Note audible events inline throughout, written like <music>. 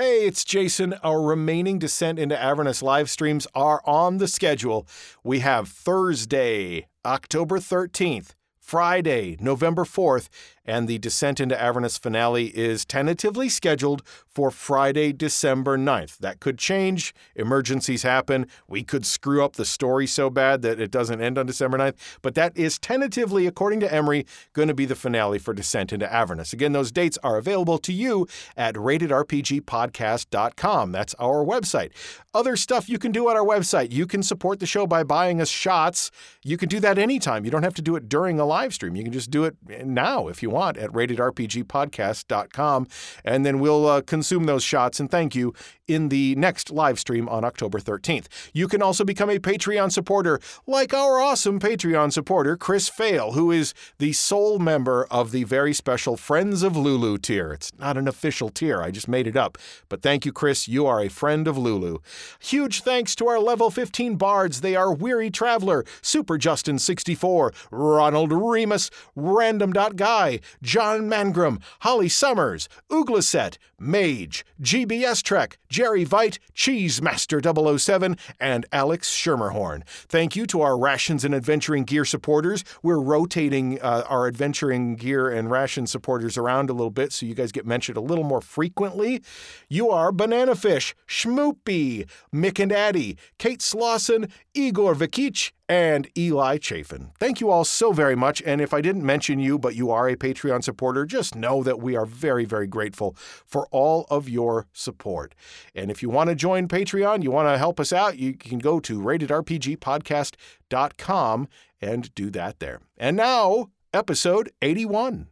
Hey, it's Jason. Our remaining Descent into Avernus live streams are on the schedule. We have Thursday, October 13th, Friday, November 4th, and the Descent into Avernus finale is tentatively scheduled for Friday, December 9th. That could change. Emergencies happen. We could screw up the story so bad that it doesn't end on December 9th, but that is tentatively, according to Emery, going to be the finale for Descent into Avernus. Again, those dates are available to you at ratedrpgpodcast.com. That's our website. Other stuff you can do on our website. You can support the show by buying us shots. You can do that anytime. You don't have to do it during a live stream. You can just do it now if you want at ratedrpgpodcast.com. And then we'll uh, those shots and thank you in the next live stream on October 13th. You can also become a Patreon supporter, like our awesome Patreon supporter, Chris Fail, who is the sole member of the very special Friends of Lulu tier. It's not an official tier, I just made it up. But thank you, Chris. You are a friend of Lulu. Huge thanks to our level 15 bards. They are Weary Traveler, Super Justin 64, Ronald Remus, Random.guy, John Mangrum, Holly Summers, Uglaset, Mage, GBS Trek, Jerry Veit, Cheese Master 007, and Alex Schermerhorn. Thank you to our Rations and Adventuring Gear supporters. We're rotating uh, our Adventuring Gear and Ration supporters around a little bit so you guys get mentioned a little more frequently. You are Banana Fish, Schmoopy, Mick and Addy, Kate Slauson, Igor Vikic, and Eli Chafin. Thank you all so very much. And if I didn't mention you, but you are a Patreon supporter, just know that we are very, very grateful for all of your support. And if you want to join Patreon, you want to help us out, you can go to ratedrpgpodcast.com and do that there. And now, episode 81.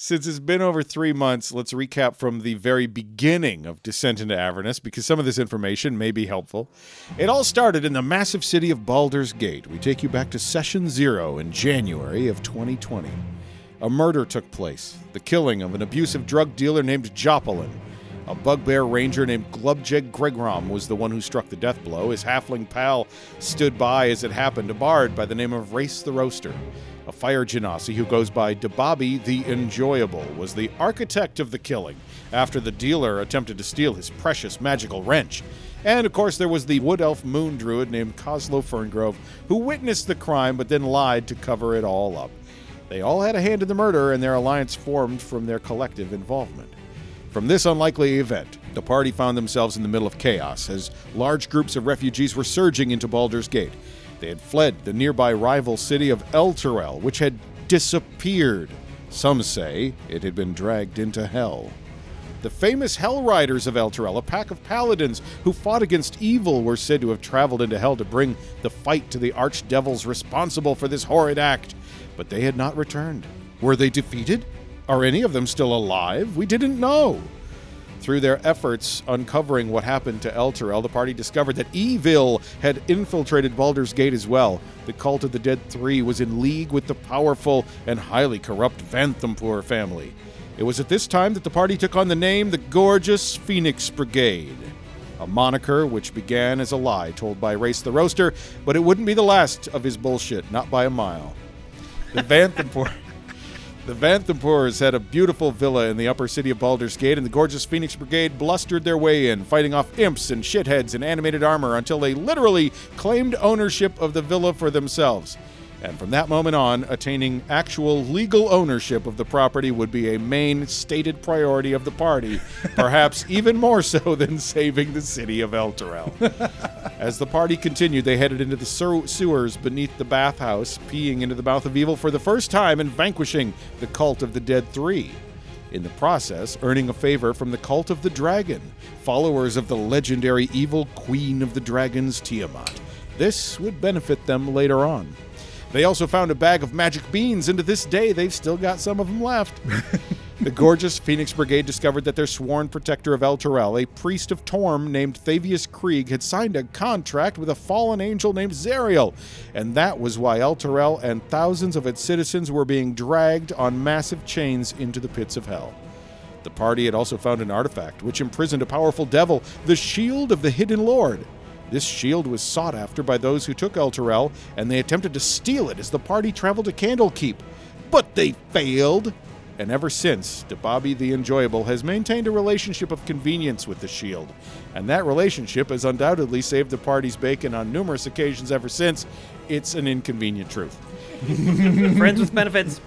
Since it's been over three months, let's recap from the very beginning of Descent into Avernus because some of this information may be helpful. It all started in the massive city of Baldur's Gate. We take you back to Session Zero in January of 2020. A murder took place the killing of an abusive drug dealer named Joplin. A bugbear ranger named Glubjeg Gregrom was the one who struck the death blow. His halfling pal stood by as it happened, a bard by the name of Race the Roaster. A fire genasi who goes by Debabi the Enjoyable was the architect of the killing after the dealer attempted to steal his precious magical wrench. And of course, there was the wood elf moon druid named Coslow Ferngrove who witnessed the crime but then lied to cover it all up. They all had a hand in the murder, and their alliance formed from their collective involvement. From this unlikely event, the party found themselves in the middle of chaos as large groups of refugees were surging into Baldur's Gate. They had fled the nearby rival city of Elturel, which had disappeared. Some say it had been dragged into hell. The famous Hell Riders of Elturel, a pack of paladins who fought against evil, were said to have traveled into hell to bring the fight to the archdevils responsible for this horrid act, but they had not returned. Were they defeated? Are any of them still alive? We didn't know. Through their efforts uncovering what happened to Elturel, the party discovered that evil had infiltrated Baldur's Gate as well. The Cult of the Dead Three was in league with the powerful and highly corrupt Vanthampur family. It was at this time that the party took on the name the Gorgeous Phoenix Brigade, a moniker which began as a lie told by Race the Roaster, but it wouldn't be the last of his bullshit, not by a mile. The <laughs> Vanthampur. The Vanthampurs had a beautiful villa in the upper city of Baldur's Gate, and the gorgeous Phoenix Brigade blustered their way in, fighting off imps and shitheads in animated armor until they literally claimed ownership of the villa for themselves. And from that moment on, attaining actual legal ownership of the property would be a main stated priority of the party, <laughs> perhaps even more so than saving the city of Elturel. <laughs> As the party continued, they headed into the sew- sewers beneath the bathhouse, peeing into the mouth of evil for the first time and vanquishing the cult of the Dead Three. In the process, earning a favor from the cult of the dragon, followers of the legendary evil queen of the dragons, Tiamat. This would benefit them later on. They also found a bag of magic beans, and to this day, they've still got some of them left. <laughs> the gorgeous Phoenix Brigade discovered that their sworn protector of Elturel, a priest of Torm named Thavius Kreeg, had signed a contract with a fallen angel named Zariel, and that was why Elturel and thousands of its citizens were being dragged on massive chains into the pits of hell. The party had also found an artifact which imprisoned a powerful devil, the Shield of the Hidden Lord. This shield was sought after by those who took Elturel, and they attempted to steal it as the party traveled to Candlekeep. But they failed. And ever since, Bobby the Enjoyable has maintained a relationship of convenience with the Shield. And that relationship has undoubtedly saved the party's bacon on numerous occasions ever since. It's an inconvenient truth. <laughs> Friends with benefits.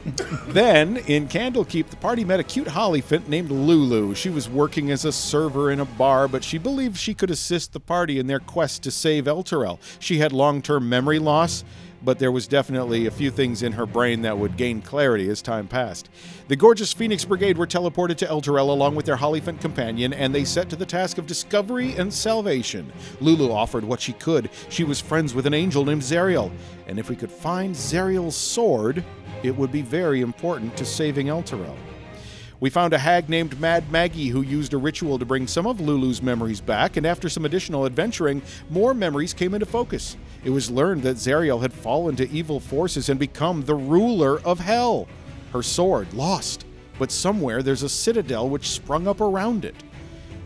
Then, in Candlekeep, the party met a cute Hollyphant named Lulu. She was working as a server in a bar, but she believed she could assist the party in their quest to save Elturel. She had long term memory loss, but there was definitely a few things in her brain that would gain clarity as time passed. The gorgeous Phoenix Brigade were teleported to Elturel along with their Hollyphant companion, and they set to the task of discovery and salvation. Lulu offered what she could. She was friends with an angel named Zariel, and if we could find Zariel's sword, it would be very important to saving Elturel. We found a hag named Mad Maggie who used a ritual to bring some of Lulu's memories back, and after some additional adventuring, more memories came into focus. It was learned that Zariel had fallen to evil forces and become the ruler of Hell. Her sword lost, but somewhere there's a citadel which sprung up around it.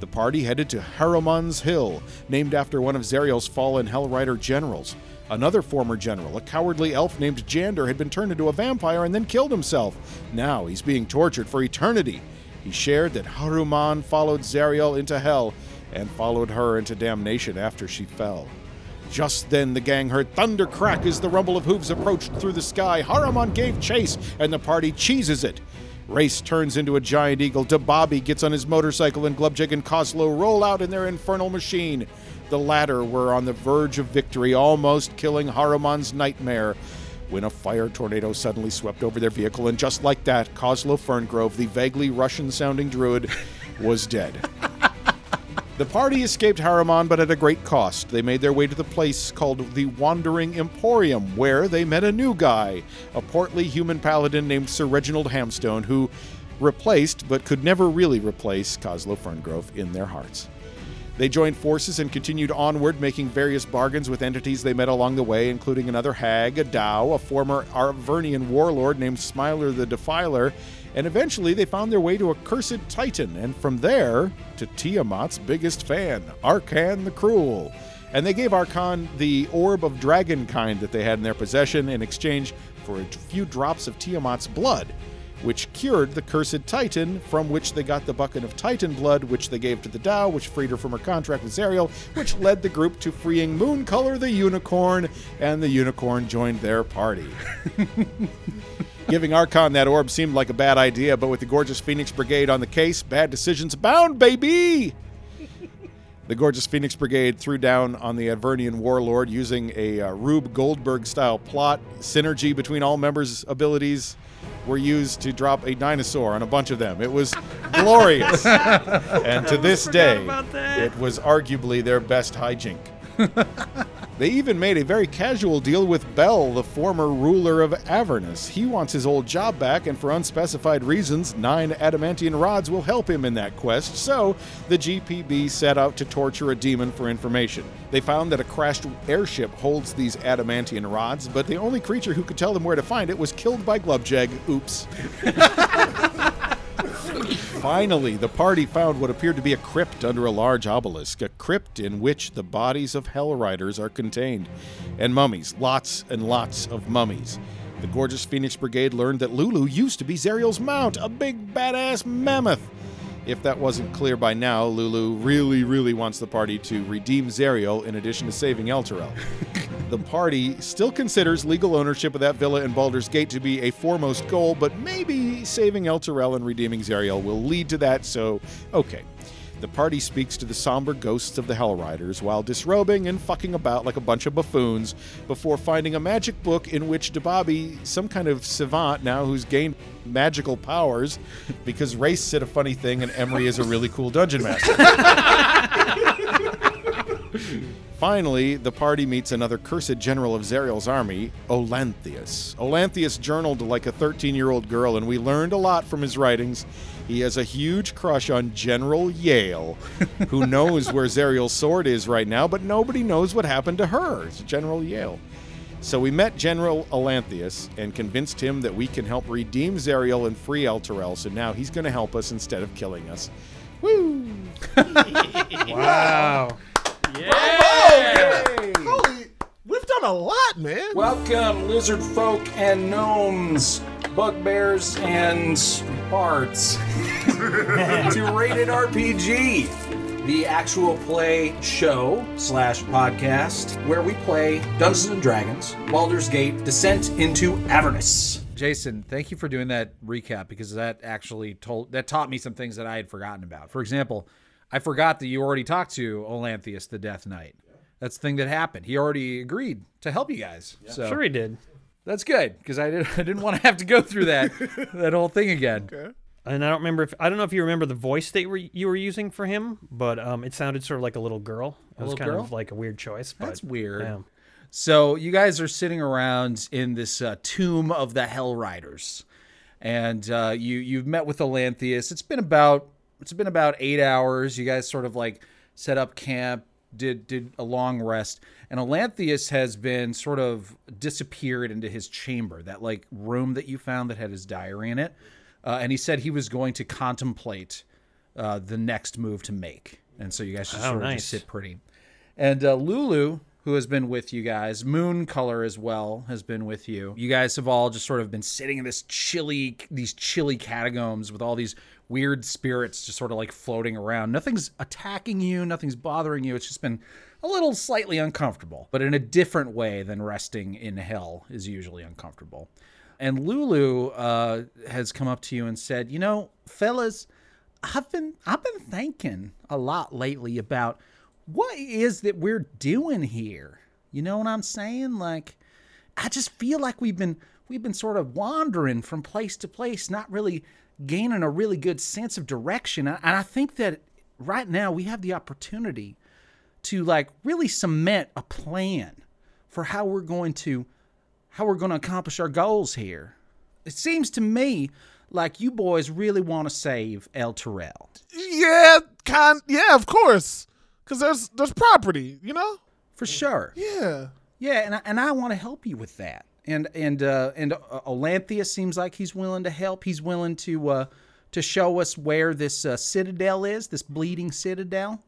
The party headed to Haruman's Hill, named after one of Zariel's fallen Hell Rider generals. Another former general, a cowardly elf named Jander, had been turned into a vampire and then killed himself. Now he's being tortured for eternity. He shared that Haruman followed Zariel into hell and followed her into damnation after she fell. Just then the gang heard thunder crack as the rumble of hooves approached through the sky. Haruman gave chase, and the party cheeses it. Race turns into a giant eagle. Dababi gets on his motorcycle, and Glubjig and Kozlo roll out in their infernal machine. The latter were on the verge of victory, almost killing Haruman's nightmare, when a fire tornado suddenly swept over their vehicle, and just like that, Kozlo Ferngrove, the vaguely Russian sounding druid, was dead. <laughs> The party escaped Haruman, but at a great cost. They made their way to the place called the Wandering Emporium, where they met a new guy, a portly human paladin named Sir Reginald Hamstone, who replaced, but could never really replace, Kozlo Ferngrove in their hearts. They joined forces and continued onward, making various bargains with entities they met along the way, including another hag, a Dow, a former Avernian warlord named Smiler the Defiler, and eventually they found their way to a cursed titan, and from there to Tiamat's biggest fan, Arkhan the Cruel. And they gave Arkhan the orb of dragon kind that they had in their possession in exchange for a few drops of Tiamat's blood, which cured the cursed titan, from which they got the bucket of titan blood, which they gave to the Dow, which freed her from her contract with Zariel, which led the group to freeing Mooncolor the unicorn, and the unicorn joined their party. <laughs> Giving Arkhan that orb seemed like a bad idea, but with the gorgeous Phoenix Brigade on the case, bad decisions abound, baby! The gorgeous Phoenix Brigade threw down on the Avernian warlord using a uh, Rube Goldberg style plot. Synergy between all members' abilities were used to drop a dinosaur on a bunch of them. It was glorious. <laughs> and to this day, it was arguably their best hijink. They even made a very casual deal with Bel, the former ruler of Avernus. He wants his old job back, and for unspecified reasons, nine adamantine rods will help him in that quest. So, the GPB set out to torture a demon for information. They found that a crashed airship holds these adamantine rods, but the only creature who could tell them where to find it was killed by Glubjag. Oops. <laughs> Finally, the party found what appeared to be a crypt under a large obelisk, a crypt in which the bodies of Hell Riders are contained, and mummies, lots and lots of mummies. The gorgeous Phoenix Brigade learned that Lulu used to be Zariel's mount, a big badass mammoth. If that wasn't clear by now, Lulu really, really wants the party to redeem Zariel in addition to saving Elturel. <laughs> the party still considers legal ownership of that villa in Baldur's Gate to be a foremost goal, but maybe saving Elturel and redeeming Zariel will lead to that, so okay. The party speaks to the somber ghosts of the Hell Riders while disrobing and fucking about like a bunch of buffoons before finding a magic book in which Dababi, some kind of savant now who's gained magical powers because Race said a funny thing and Emery is a really cool dungeon master. <laughs> Finally, the party meets another cursed general of Zariel's army, Olanthius. Olanthius journaled like a 13 year old girl, and we learned a lot from his writings. He has a huge crush on General Yael, who <laughs> knows where Zariel's sword is right now, but nobody knows what happened to her. It's General Yael. So we met General Olanthius and convinced him that we can help redeem Zariel and free Elturel, so now he's going to help us instead of killing us. Woo! <laughs> Wow. Yeah! Holy, we've done a lot, man. Welcome, lizard folk and gnomes, bugbears and parts <laughs> to Rated RPG, the actual play show slash podcast where we play Dungeons and Dragons, Baldur's Gate, Descent into Avernus. Jason, thank you for doing that recap because that actually told that taught me some things that I had forgotten about. For example, I forgot that you already talked to Olanthius the Death Knight. That's the thing that happened. He already agreed to help you guys. So Sure, he did. That's good because I, did, I didn't <laughs> want to have to go through that <laughs> that whole thing again. Okay. And I don't remember if I don't know if you remember the voice that you were, you were using for him, but um, it sounded sort of like a little girl. It was kind girl? of like a weird choice. But, That's weird. yeah. So you guys are sitting around in this uh, tomb of the Hell Riders, and uh, you you've met with Olanthius. It's been about it's been about eight hours. You guys sort of like set up camp, did did a long rest, and Olanthius has been sort of disappeared into his chamber, that like room that you found that had his diary in it, uh, and he said he was going to contemplate uh, the next move to make, and so you guys just Oh, sort of just sit pretty. And uh, Lulu, who has been with you guys, Moon Color as well has been with you. You guys have all just sort of been sitting in this chilly, these chilly catacombs with all these weird spirits just sort of like floating around. Nothing's attacking you, nothing's bothering you. It's just been a little slightly uncomfortable, but in a different way than resting in hell is usually uncomfortable. And Lulu uh, has come up to you and said, "You know, fellas, I've been I've been thinking a lot lately about what is that we're doing here. You know what I'm saying? Like I just feel like we've been we've been sort of wandering from place to place, not really gaining a really good sense of direction. And I think that right now we have the opportunity to like really cement a plan for how we're going to how we're going to accomplish our goals here. It seems to me like you boys really want to save Elturel. Yeah, kind. Yeah, of course. Cause there's there's property, you know. For sure. Yeah. Yeah, and I, and I want to help you with that. And and uh, and uh, Olanthius seems like he's willing to help. He's willing to uh, to show us where this uh, citadel is, this bleeding citadel.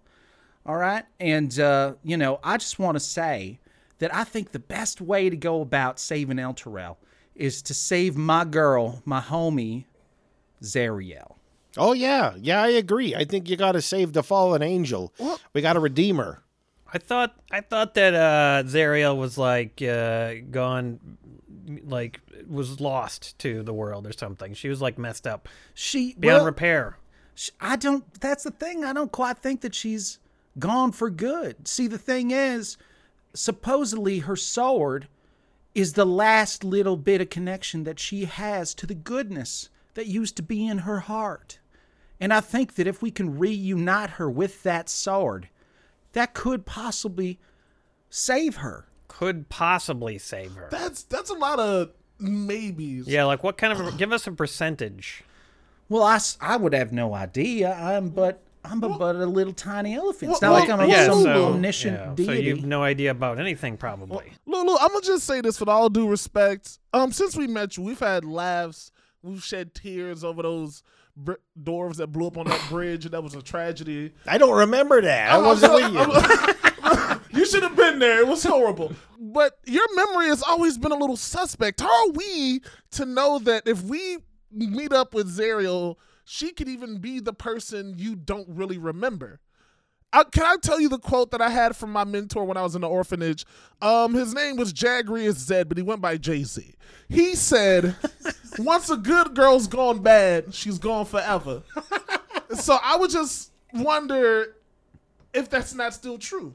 All right, and uh, you know, I just want to say that I think the best way to go about saving Elturel is to save my girl, my homie, Zariel. Oh yeah, yeah, I agree. I think you got to save the fallen angel. We got to redeem her. I thought I thought that uh, Zariel was like uh, gone, like was lost to the world or something. She was like messed up She beyond well, repair. sh- I don't. That's the thing. I don't quite think that she's gone for good. See, the thing is, supposedly her sword is the last little bit of connection that she has to the goodness that used to be in her heart. And I think that if we can reunite her with that sword, that could possibly save her. Could possibly save her. That's that's a lot of maybes. Yeah, like what kind of? a- <sighs> give us a percentage. Well, I, I would have no idea. I'm but I'm but, but a little tiny elephant. It's Well, not like I'm a yeah, some so, omniscient yeah, so you have no idea about anything, probably. Lulu, I'm gonna just say this with all due respect. Um, since we met you, we've had laughs. We've shed tears over those br- dwarves that blew up on that bridge, and that was a tragedy. I don't remember that. I I'm wasn't with you. <laughs> Should have been there. It was horrible. <laughs> But your memory has always been a little suspect. How are we to know that if we meet up with Zariel, she could even be the person you don't really remember? I, can I tell you the quote that I had from my mentor when I was in the orphanage? Um, his name was Jagrius Zed, but he went by Jay Z. He said, <laughs> "Once a good girl's gone bad, she's gone forever." <laughs> so I would just wonder if that's not still true.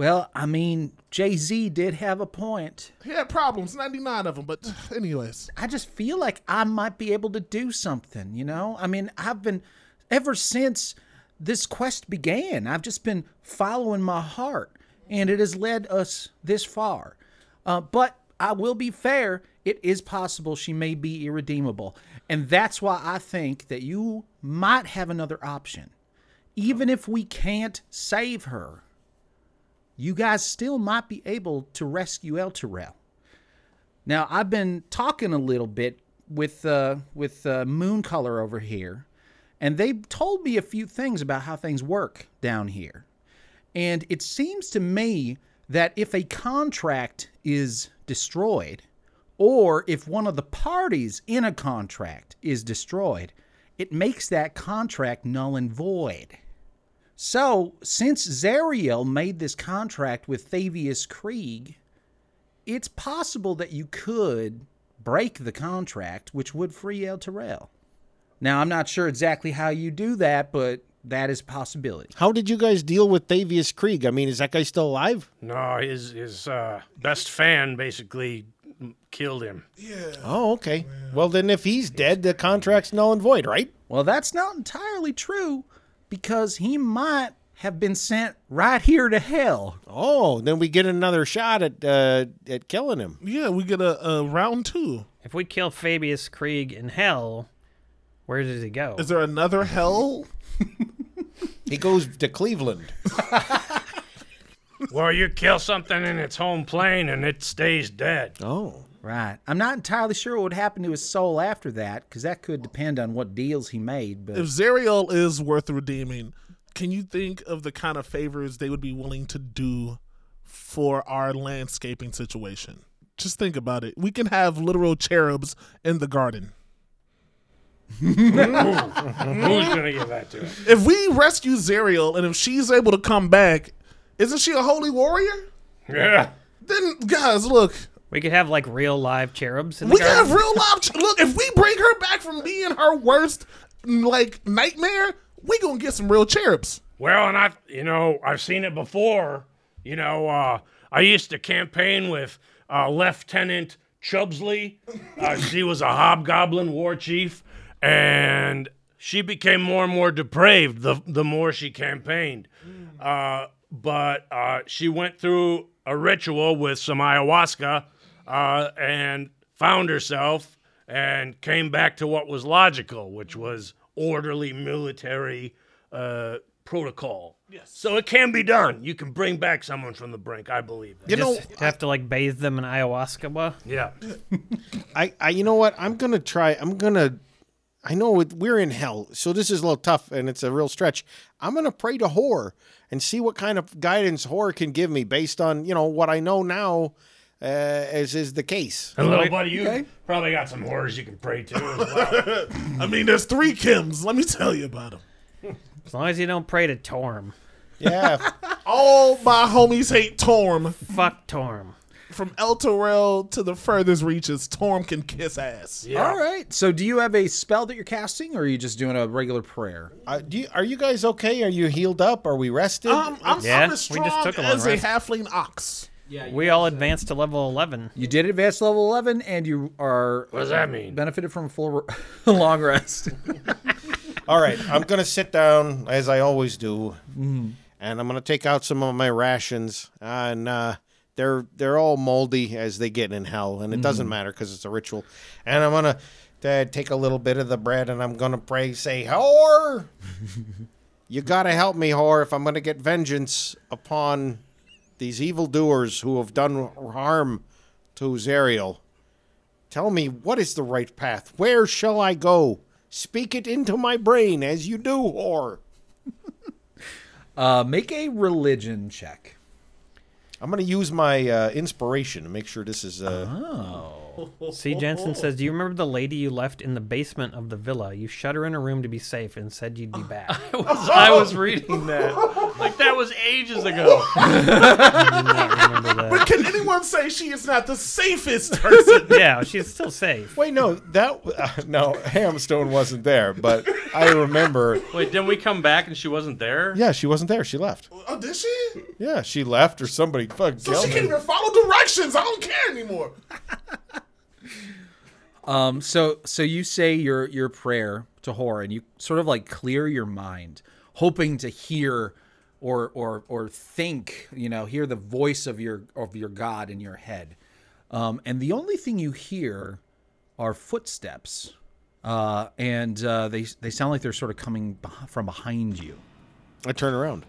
Well, I mean, Jay Z did have a point. He had problems, 99 of them, but <sighs> anyways. I just feel like I might be able to do something, you know? I mean, I've been, ever since this quest began, I've just been following my heart, and it has led us this far. Uh, but I will be fair, it is possible she may be irredeemable. And that's why I think that you might have another option. Even if we can't save her, you guys still might be able to rescue Elturel. Now, I've been talking a little bit with uh, with uh, Moon Color over here, and they told me a few things about how things work down here. And it seems to me that if a contract is destroyed or if one of the parties in a contract is destroyed, it makes that contract null and void. So, since Zariel made this contract with Thavius Kreeg, it's possible that you could break the contract, which would free Elturel. Now, I'm not sure exactly how you do that, but that is a possibility. How did you guys deal with Thavius Kreeg? I mean, is that guy still alive? No, his his uh, best fan basically killed him. Yeah. Oh, okay. Well, then if he's dead, the contract's null and void, right? Well, that's not entirely true because he might have been sent right here to hell. Oh, then we get another shot at uh, at killing him. Yeah, we get a, a round two. If we kill Thavius Kreeg in hell, where does he go? Is there another hell? He goes to Cleveland. <laughs> Well, you kill something in its home plane and it stays dead. Oh. Right. I'm not entirely sure what would happen to his soul after that because that could depend on what deals he made. But If Zariel is worth redeeming, can you think of the kind of favors they would be willing to do for our landscaping situation? Just think about it. We can have literal cherubs in the garden. Who's gonna give that to him? If we rescue Zariel and if she's able to come back, isn't she a holy warrior? Yeah. Then, guys, look, we could have like real live cherubs in the we can garden. have real live. Ch- look, if we bring her back from being her worst, like nightmare, we gonna get some real cherubs. Well, and I've you know I've seen it before. You know, uh, I used to campaign with uh, Lieutenant Chubsley. Uh, she was a hobgoblin war chief, and she became more and more depraved the the more she campaigned. Uh, but uh, she went through a ritual with some ayahuasca uh, and found herself and came back to what was logical, which was orderly military uh, protocol. Yes. So it can be done. You can bring back someone from the brink. I believe. That. You know, Just have to like bathe them in ayahuasca. Well, Yeah. <laughs> I, I, you know what? I'm gonna try. I'm gonna. I know it, we're in hell, so this is a little tough and it's a real stretch. I'm gonna pray to Hoar and see what kind of guidance Hoar can give me based on you know what I know now, uh, as is the case. And little buddy, you probably got some horrors you can pray to as well. <laughs> I mean, there's three Kims. Let me tell you about them. as long as you don't pray to Torm. Yeah, <laughs> All my homies hate Torm. Fuck Torm. From Elturel to the furthest reaches, Torm can kiss ass. all right. So, do you have a spell that you're casting, or are you just doing a regular prayer? uh, do you, are you guys okay? Are you healed up? Are we rested? Um, I'm, Yeah, I'm we as just strong took a long as a halfling ox. We all advanced to level 11. You did advance to level 11, and you are What does that mean? benefited from a full <laughs> long rest. <laughs> All right, I'm gonna sit down as I always do, and I'm gonna take out some of my rations, and uh, they're they're all moldy as they get in hell, and it doesn't matter because it's a ritual. And I'm gonna uh, take a little bit of the bread, and I'm gonna pray, say, "Hoar, <laughs> you gotta help me, Hoar, if I'm gonna get vengeance upon these evildoers who have done harm to Zariel. Tell me what is the right path? Where shall I go?" Speak it into my brain as you do, Hoar. <laughs> uh, make a religion check. I'm going to use my uh, inspiration to make sure this is. Uh, C. Jensen says, Do you remember the lady you left in the basement of the villa? You shut her in a room to be safe and said you'd be back. <laughs> I was reading that. Like that was ages ago. I did not remember that. Can anyone say she is not the safest person? <laughs> Yeah, she's still safe. Wait, no, that uh, no, Hamstone wasn't there, but I remember. Wait, didn't we come back and she wasn't there? Yeah, she wasn't there. She left. oh, did she? Yeah, she left, or somebody fucking So she can't even follow directions. I don't care anymore. <laughs> Um, so so you say your your prayer to Hoar, and you sort of like clear your mind, hoping to hear or or or think, you know, hear the voice of your of your God in your head. Um, and the only thing you hear are footsteps, uh, and uh, they they sound like they're sort of coming from behind you. I turn around.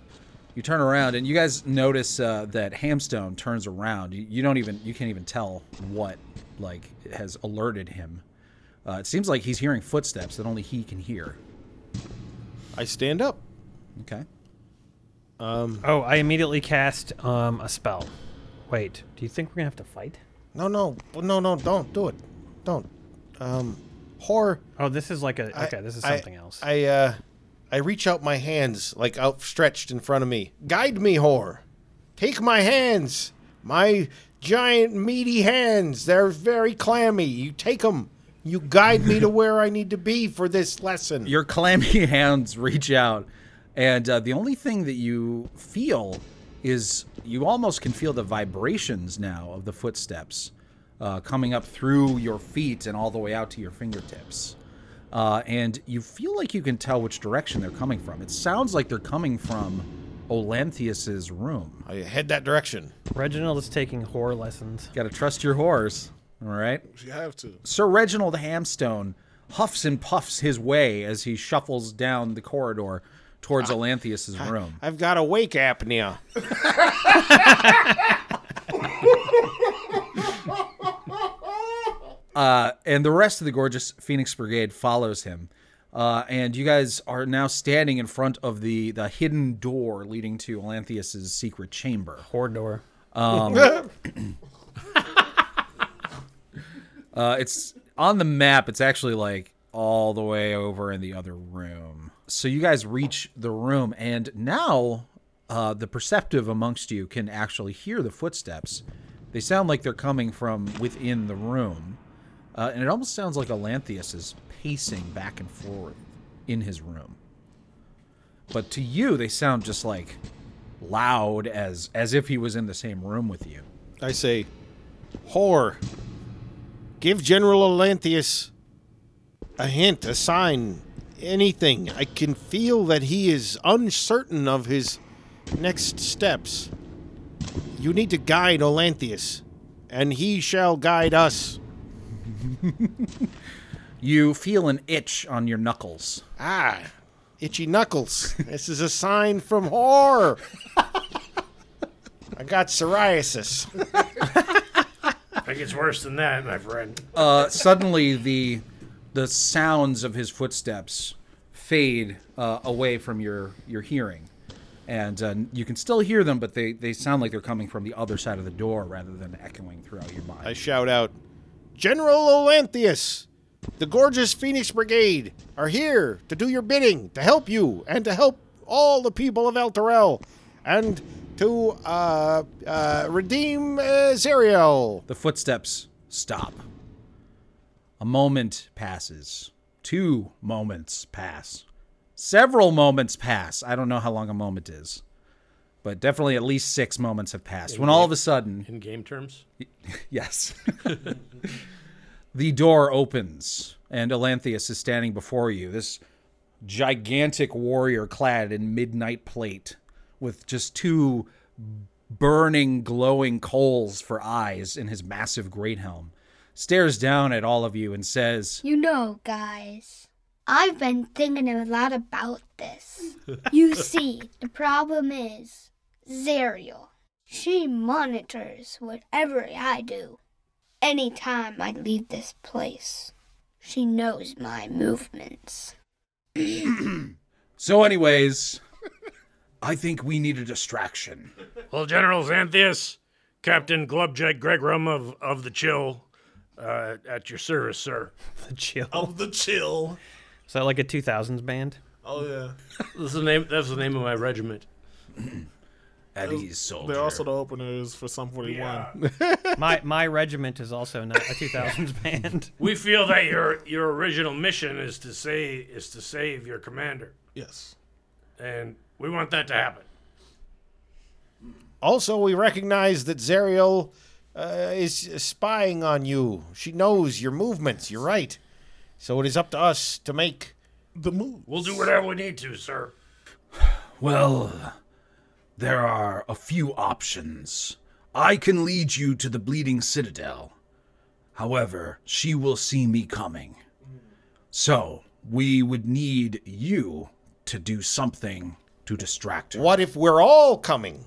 You turn around, and you guys notice uh, that Hamstone turns around. You, you don't even you can't even tell what like has alerted him. Uh, it seems like he's hearing footsteps that only he can hear. I stand up. Okay. Oh, I immediately cast um, a spell. Wait, do you think we're going to have to fight? No, no, no, no, don't do it. Don't. Um, Hoar. Oh, this is like a I- okay. This is I- something else. I uh, I reach out my hands like outstretched in front of me. Guide me, Hoar. Take my hands, my giant meaty hands. They're very clammy. You take them. You guide me to <laughs> where I need to be for this lesson. Your clammy <laughs> hands reach out, and uh, the only thing that you feel is you almost can feel the vibrations now of the footsteps uh, coming up through your feet and all the way out to your fingertips. Uh, and you feel like you can tell which direction they're coming from. It sounds like they're coming from Olanthius's room. I head that direction. Reginald is taking horror lessons. Got to trust your horse, all right? You have to. Sir Reginald Hamstone huffs and puffs his way as he shuffles down the corridor towards Olanthius's room. I've got a wake apnea. <laughs> Uh, and the rest of the gorgeous Phoenix Brigade follows him. Uh, and you guys are now standing in front of the, the hidden door leading to Olanthius's secret chamber. Hordor. <laughs> Uh, it's on the map. It's actually like all the way over in the other room. So you guys reach the room, and now uh, the perceptive amongst you can actually hear the footsteps. They sound like they're coming from within the room, uh, and it almost sounds like Olanthius is pacing back and forth in his room. But to you, they sound just like loud as as if he was in the same room with you. I say, Hoar. Give General Olanthius a hint, a sign, anything. I can feel that he is uncertain of his next steps. You need to guide Olanthius, and he shall guide us. <laughs> You feel an itch on your knuckles. Ah, itchy knuckles. this is a sign from Hoar. I got psoriasis. I think it's worse than that, my friend. uh, suddenly the the sounds of his footsteps fade uh, away from your your hearing, and uh, you can still hear them, but they they sound like they're coming from the other side of the door rather than echoing throughout your mind. I shout out, General Olanthius, the gorgeous Phoenix Brigade are here to do your bidding, to help you, and to help all the people of Elturel, and to uh, uh, redeem uh, Zariel. the footsteps stop. A moment passes. Two moments pass. Several moments pass. I don't know how long a moment is, but definitely at least six moments have passed. When all of a sudden, In game terms, <laughs> Yes. the door opens, and Olanthius is standing before you. This gigantic warrior clad in midnight plate, with just two burning, glowing coals for eyes in his massive great helm, stares down at all of you and says, You know, guys, I've been thinking a lot about this. <laughs> you see, the problem is Zariel. She monitors whatever I do. Anytime I leave this place, she knows my movements. <clears throat> So, anyways, I think we need a distraction. well, General Xanthius, Captain Glubjack Gregram of of the Chill, uh, at your service, sir. <laughs> The chill. Of the chill. Is that like a 2000s band? Oh yeah. This is the name. That's the name of my regiment. <clears throat> At ease, soldier. They're also the openers for Sum 41. <laughs> my my regiment is also not a 2000s <laughs> band. We feel that your your original mission is to say is to save your commander, Yes. and we want that to happen. Also, we recognize that Zariel uh, is spying on you. She knows your movements. You're right. So it is up to us to make. The move. We'll do whatever we need to, sir. Well, there are a few options. I can lead you to the Bleeding Citadel. However, she will see me coming. So, we would need you to do something to distract her. What if we're all coming?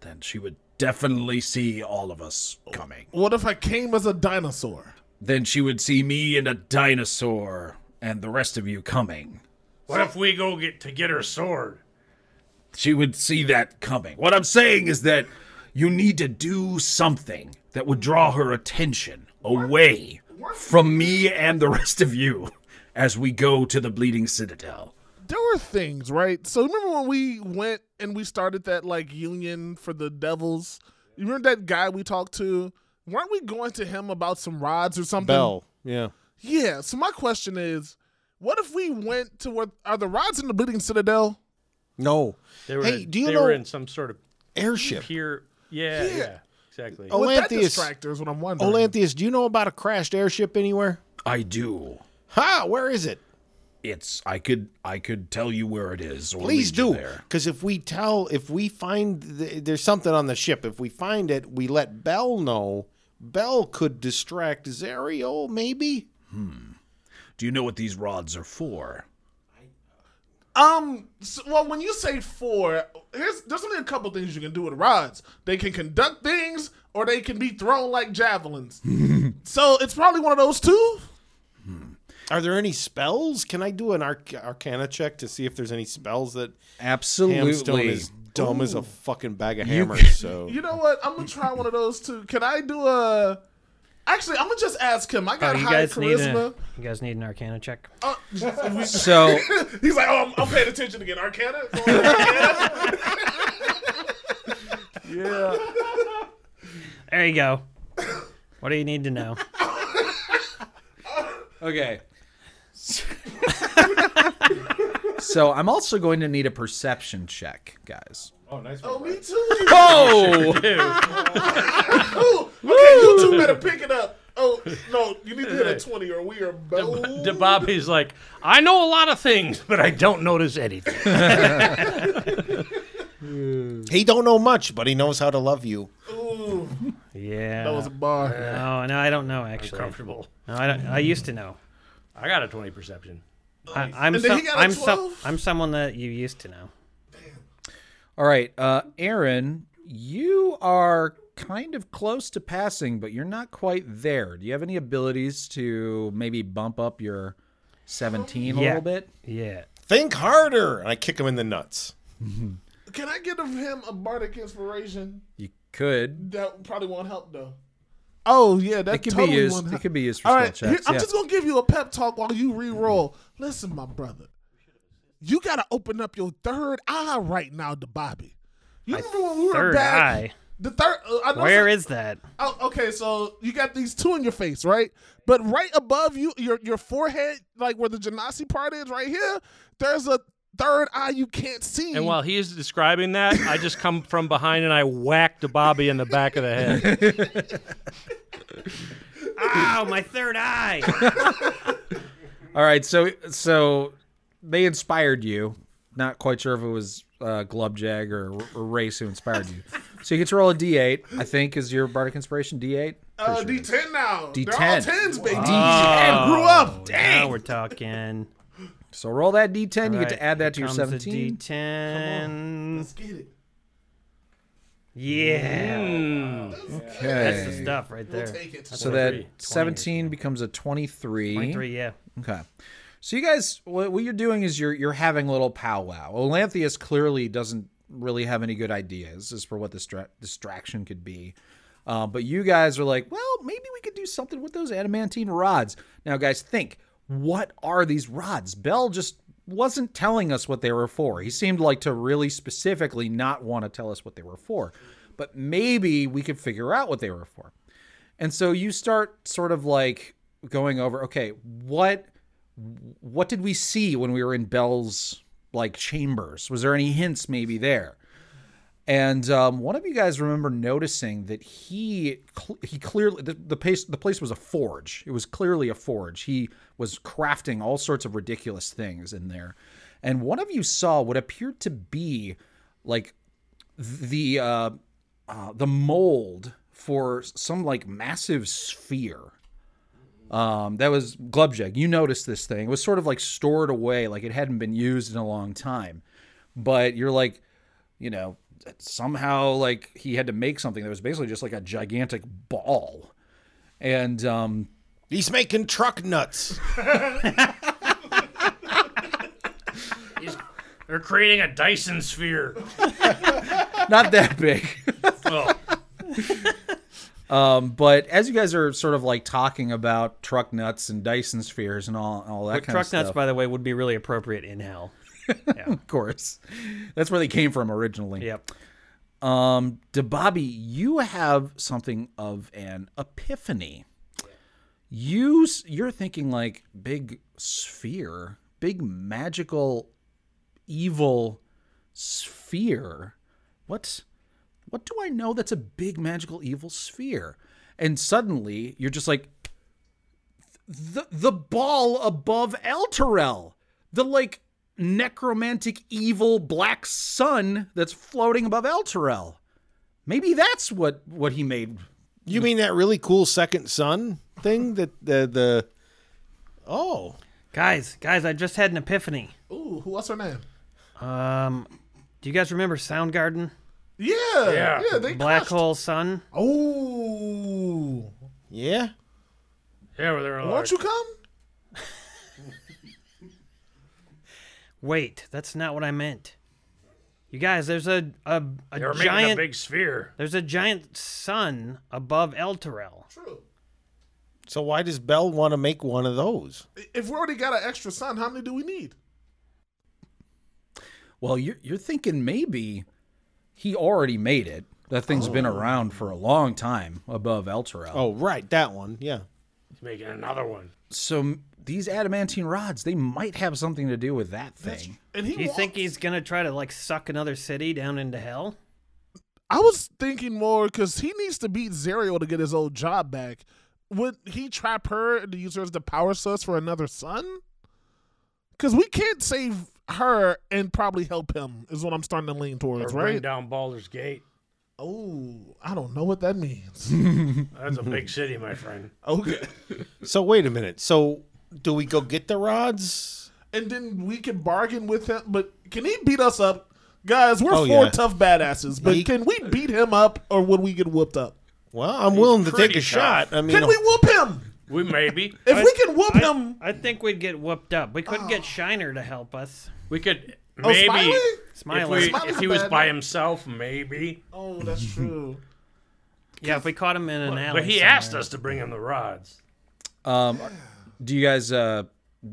Then she would definitely see all of us coming. What if I came as a dinosaur? Then she would see me and a dinosaur and the rest of you coming. What if we go get to get her sword? she would see that coming. What I'm saying is that You need to do something that would draw her attention away from me and the rest of you as we go to the Bleeding Citadel. There were things, right? So remember when we went and we started that like union for the devils? You remember that guy we talked to? Weren't we going to him about some rods or something? Bel. Yeah. Yeah. So my question is, what if we went to what are the rods in the Bleeding Citadel? No. They were, Hey, in, do you they know were in some sort of airship? pier. Yeah, Yeah. yeah, exactly. Oh, What that Olanthius. distractor is what I'm wondering. Olanthius, do you know about a crashed airship anywhere? I do. Ha! Where is it? It's I could I could tell you where it is. Or Please do, because if we tell, if we find th- there's something on the ship, if we find it, we let Bel know. Bel could distract Zariel, maybe. Hmm. Do you know what these rods are for? Um. So, well, when you say four, here's there's only a couple things you can do with rods. They can conduct things, or they can be thrown like javelins. <laughs> so it's probably one of those two. Are there any spells? Can I do an arc- Arcana check to see if there's any spells that Absolutely. Hamstone is dumb as a fucking bag of You hammers? So You know what? I'm gonna try one of those too. Can I do a? Actually, I'm gonna just ask him. I Oh, got you high guys need a charisma. you guys need an Arcana check. Uh, So <laughs> he's like, oh, I'm, I'm paying attention again. Arcana. Going Arcana? <laughs> yeah. There you go. What do you need to know? <laughs> Okay. <laughs> so I'm also going to need a perception check, guys. Oh, nice. Oh me too. <laughs> Oh! <laughs> Ooh, okay, you two better pick it up. Oh no, you need to hit a twenty or we are both. De Bobby's like, I know a lot of things, but I don't notice anything. he don't know much, but he knows how to love you. Ooh, Yeah. that was a bar. no, no, I don't know actually. Comfortable. No, I don't. I used to know. I got a 20 perception. I, I'm And then some, he got a I'm some, I'm someone that you used to know. All right, uh, Aaron, you are kind of close to passing, but you're not quite there. Do you have any abilities to maybe bump up your 17 a Yeah. little bit? Yeah. Think harder, and I kick him in the nuts. Can I give him a bardic inspiration? You could. That probably won't help though. Oh yeah, that It could totally be used. It could be used for All right, here- I'm yeah. just gonna give you a pep talk while you re-roll. Listen, my brother, you gotta open up your third eye right now, to Bobby. You remember when we were back? eye. The third. Uh, I know Where some- is that? Oh, okay, so you got these two in your face, right? But right above you, your your forehead, like where the Genasi part is, right here, there's a third eye you can't see. And while he's describing that, I just come from behind and I whack the Bobby in the back of the head. <laughs> Ow, my third eye. <laughs> All right, so so they inspired you. Not quite sure if it was uh, Glubjag or, or Race who inspired you. So you get to roll a d8. I think is your bardic inspiration d8. uh, D10 now. They're all D10. tens, baby. D10 grew up. Now we're talking. So roll that d10. you get to add that to your 17. D10. Let's get it. Yeah. Okay. That's the stuff right We'll there. take it. So that 17 becomes a 23. 23, yeah. Okay. So you guys, what, what you're doing is you're you're having a little powwow. Olanthius clearly doesn't really have any good ideas as for what this distra- distraction could be. Uh, but you guys are like, well, maybe we could do something with those adamantine rods. Now, guys, think what are these rods? Bel just wasn't telling us what they were for. He seemed like to really specifically not want to tell us what they were for. But maybe we could figure out what they were for. And so you start sort of like going over, okay, what what did we see when we were in Bel's like chambers? Was there any hints maybe there? And um, one of you guys remember noticing that he cl- he clearly the, the place the place was a forge. It was clearly a forge. He was crafting all sorts of ridiculous things in there, and one of you saw what appeared to be like the uh, uh, the mold for some like massive sphere. Um, that was Glubjag. You noticed this thing. It was sort of like stored away, like it hadn't been used in a long time. But you're like, you know, somehow like he had to make something that was basically just like a gigantic ball. And um, He's making truck nuts. <laughs> They're creating a Dyson sphere. <laughs> not that big. Oh, <laughs> um, but as you guys are sort of like talking about truck nuts and Dyson spheres and all, all that But kind truck of nuts, by the way, would be really appropriate in hell. <laughs> of course, that's where they came from originally. Yep. Um, DeBobby, you have something of an epiphany. You you're thinking like big sphere, big magical, evil sphere. What what do I know that's a big magical evil sphere? And suddenly you're just like the the ball above Elturel, the like necromantic evil black sun that's floating above Elturel. Maybe that's what what he made. You mean that really cool second sun thing that the the Oh. Guys, guys, I just had an epiphany. Ooh, who- what's her name? Um, do you guys remember Soundgarden? Yeah, Yeah. yeah, they Black crushed. Hole Sun? Oh, Yeah? Yeah, where they're won't like, you come? Wait, that's not what I meant. You guys, there's a a, a they were making a giant big sphere. there's a giant sun above Elturel. True. So why does Bel want to make one of those? If we already got an extra sun, how many do we need? Well, you're you're thinking maybe he already made it. That thing's been oh. around for a long time above Elturel. Oh, right, that one. Yeah. He's making another one. so m- these adamantine rods, they might have something to do with that thing. And he Do you think he's gonna try to like suck another city down into hell? I was thinking more because he needs to beat Zariel to get his old job back. Would he trap her and use her as the power source for another sun? Because we can't save her and probably help him. Is what I'm starting to lean Or towards, bring right? down Baldur's Gate. Oh, I don't know what that means. That's a big <laughs> city, my friend. okay, So wait a minute. So do we go get the rods? and then we can bargain with him. But can he beat us up, guys? We're Oh, four yeah. tough badasses. But He- can we beat him up, or would we get whooped up? Well, I'm willing to take pretty a shot. I mean, Can we whoop him? We maybe. <laughs> If we can whoop I, him, I think we'd get whooped up. We could Oh. get Shiner to help us. We could oh, maybe Smiley? if, we, if he was bad by man. himself, maybe. Oh, that's <laughs> true. Yeah, if we caught him in an alley. But he asked us to bring him the rods. Um, do you guys uh,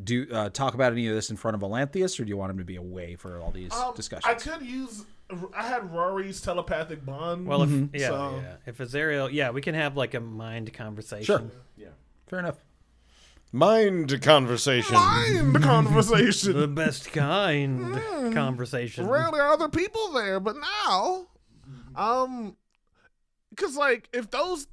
do uh, talk about any of this in front of Olanthius, or do you want him to be away for all these Um, discussions? I could use. I had Rary's telepathic bond. Well, if Mm-hmm. yeah, So- yeah, if Azariel, yeah, we can have like a mind conversation. Sure. Yeah. Fair enough. mind conversation. mind conversation. <laughs> The best kind Hmm. conversation. Rarely are other people there, but now, um, because like if those,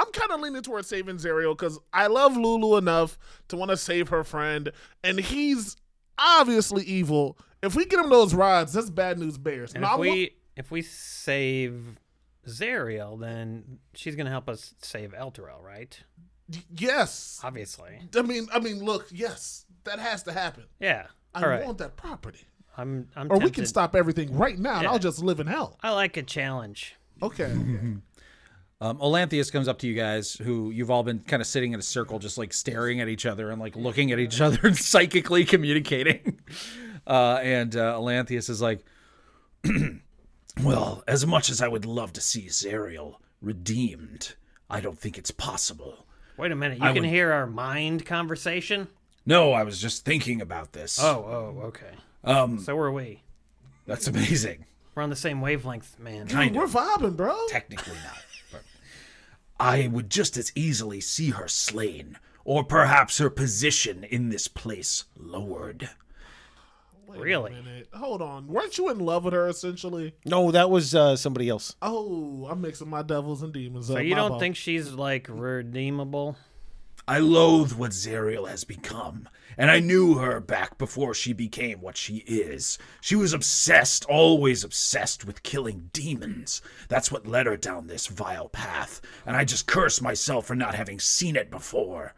I'm kind of leaning towards saving Zariel because I love Lulu enough to want to save her friend, and he's obviously evil. If we get him those rods, that's bad news bears. And No, I if wa- we if we save Zariel, then she's gonna help us save Elturel, right? yes, Obviously. I mean, I mean, look, yes, that has to happen. Yeah. I All right. want that property. I'm I'm Or we can stop everything right now, and I'll just live in hell. I like a challenge. Okay. <laughs> Um, Olanthius comes up to you guys, who you've all been kind of sitting in a circle, just like staring at each other and like looking at each <laughs> other and psychically communicating. <laughs> Uh, and uh, Olanthius is like, <clears throat> "Well, as much as I would love to see Zariel redeemed, I don't think it's possible. Wait a minute. You I can would- hear our mind conversation? No, I was just thinking about this. Oh, oh, okay. um, So are we. that's amazing. We're on the same wavelength, man. Kind We're of. vibing, bro. Technically not. But I would just as easily see her slain, or perhaps her position in this place lowered. Wait Really? minute. Hold on. Weren't you in love with her essentially? No, that was uh, somebody else. Oh, I'm mixing my devils and demons So up. you My don't fault. think she's like redeemable? I loathe what Zariel has become, and I knew her back before she became what she is. She was obsessed, always obsessed with killing demons. That's what led her down this vile path, and I just curse myself for not having seen it before.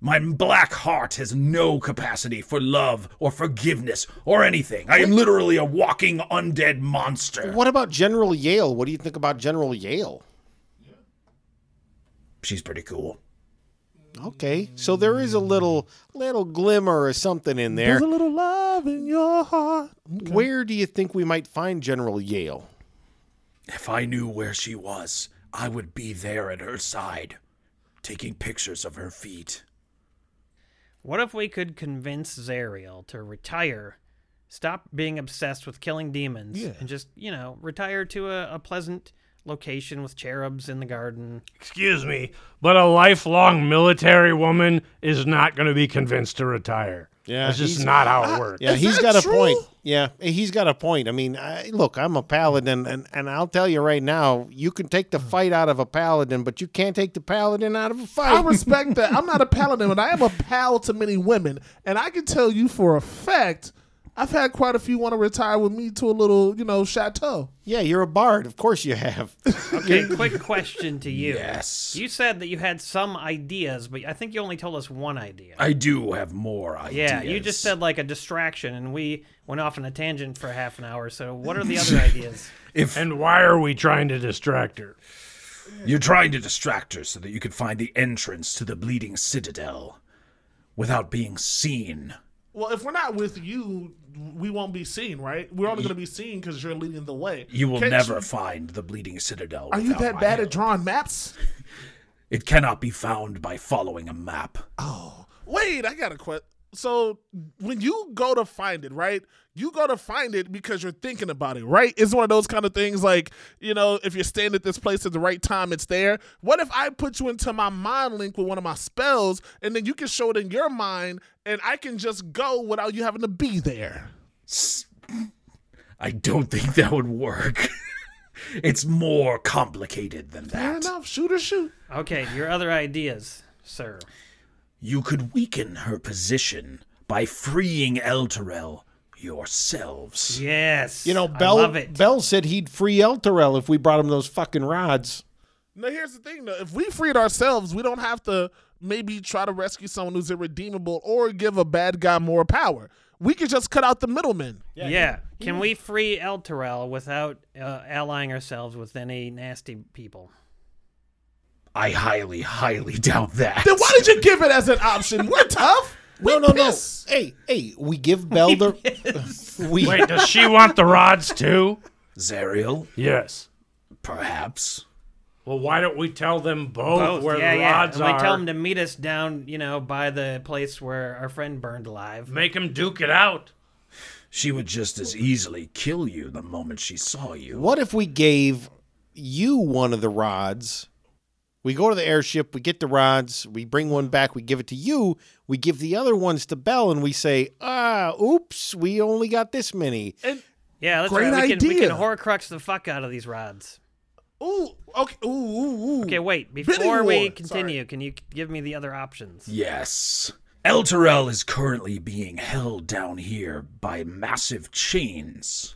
My black heart has no capacity for love or forgiveness or anything. I am literally a walking undead monster. What about General Yael? What do you think about General Yael? She's pretty cool. Okay, so there is a little little glimmer or something in there. There's a little love in your heart. Where do you think we might find General Yael? If I knew where she was, I would be there at her side, taking pictures of her feet. What if we could convince Zariel to retire, stop being obsessed with killing demons, Yeah. and just, you know, retire to a, a pleasant location with cherubs in the garden? Excuse me, but a lifelong military woman is not going to be convinced to retire. Yeah, That's just not how it works. Yeah, Is he's that got a point. Yeah, he's got a point. I mean, I, look, I'm a paladin, and, and I'll tell you right now, you can take the fight out of a paladin, but you can't take the paladin out of a fight. I respect that. I'm not a paladin, but I am a pal to many women, and I can tell you for a fact, I've had quite a few want to retire with me to a little, you know, chateau. yeah, you're a bard. Of course you have. <laughs> Okay, quick question to you. Yes. You said that you had some ideas, but I think you only told us one idea. I do have more ideas. yeah, you just said like a distraction, and we went off on a tangent for half an hour. So, what are the other <laughs> ideas? if And why are we trying to distract her? you're trying to distract her so that you can find the entrance to the Bleeding Citadel without being seen. Well, if we're not with you, we won't be seen, right? We're only going to be seen because you're leading the way. You will Can't never you- find the Bleeding Citadel. Are you that bad help. at drawing maps? It cannot be found by following a map. Oh, wait, I got a question. So when you go to find it, right? You go to find it because you're thinking about it, right? It's one of those kind of things like, you know, if you're staying at this place at the right time, it's there. What if I put you into my mind link with one of my spells and then you can show it in your mind and I can just go without you having to be there? I don't think that would work. <laughs> it's more complicated than Fair that. enough. Shoot or shoot. Okay, your other ideas, sir. You could weaken her position by freeing Elturel yourselves. Yes. You know, I Bel love it. Bel said he'd free Elturel if we brought him those fucking rods. Now here's the thing though. If we freed ourselves, we don't have to maybe try to rescue someone who's irredeemable or give a bad guy more power. We could just cut out the middlemen. Yeah. Can we free Elturel without uh, allying ourselves with any nasty people? I highly, highly <laughs> doubt that. Then why did you give it as an option? We're tough. No, We no, no. piss. Hey, hey, we give Bel <laughs> the. <laughs> we Wait, does she want the rods too? Zariel, Yes. perhaps. Well, why don't we tell them both, where yeah, the yeah. rods and are? we tell them to meet us down, you know, by the place where our friend burned alive. Make them duke it out. She would just as easily kill you the moment she saw you. What if we gave you one of the rods? We go to the airship, we get the rods, we bring one back, we give it to you, we give the other ones to Bel, and we say, ah, oops, we only got this many. Yeah, that's Great right. We can, we can Horcrux the fuck out of these rods. Ooh, okay. Ooh, ooh, ooh. Okay, wait. Bidding Before we war. continue, can you give me the other options? Yes. Elturel is currently being held down here by massive chains.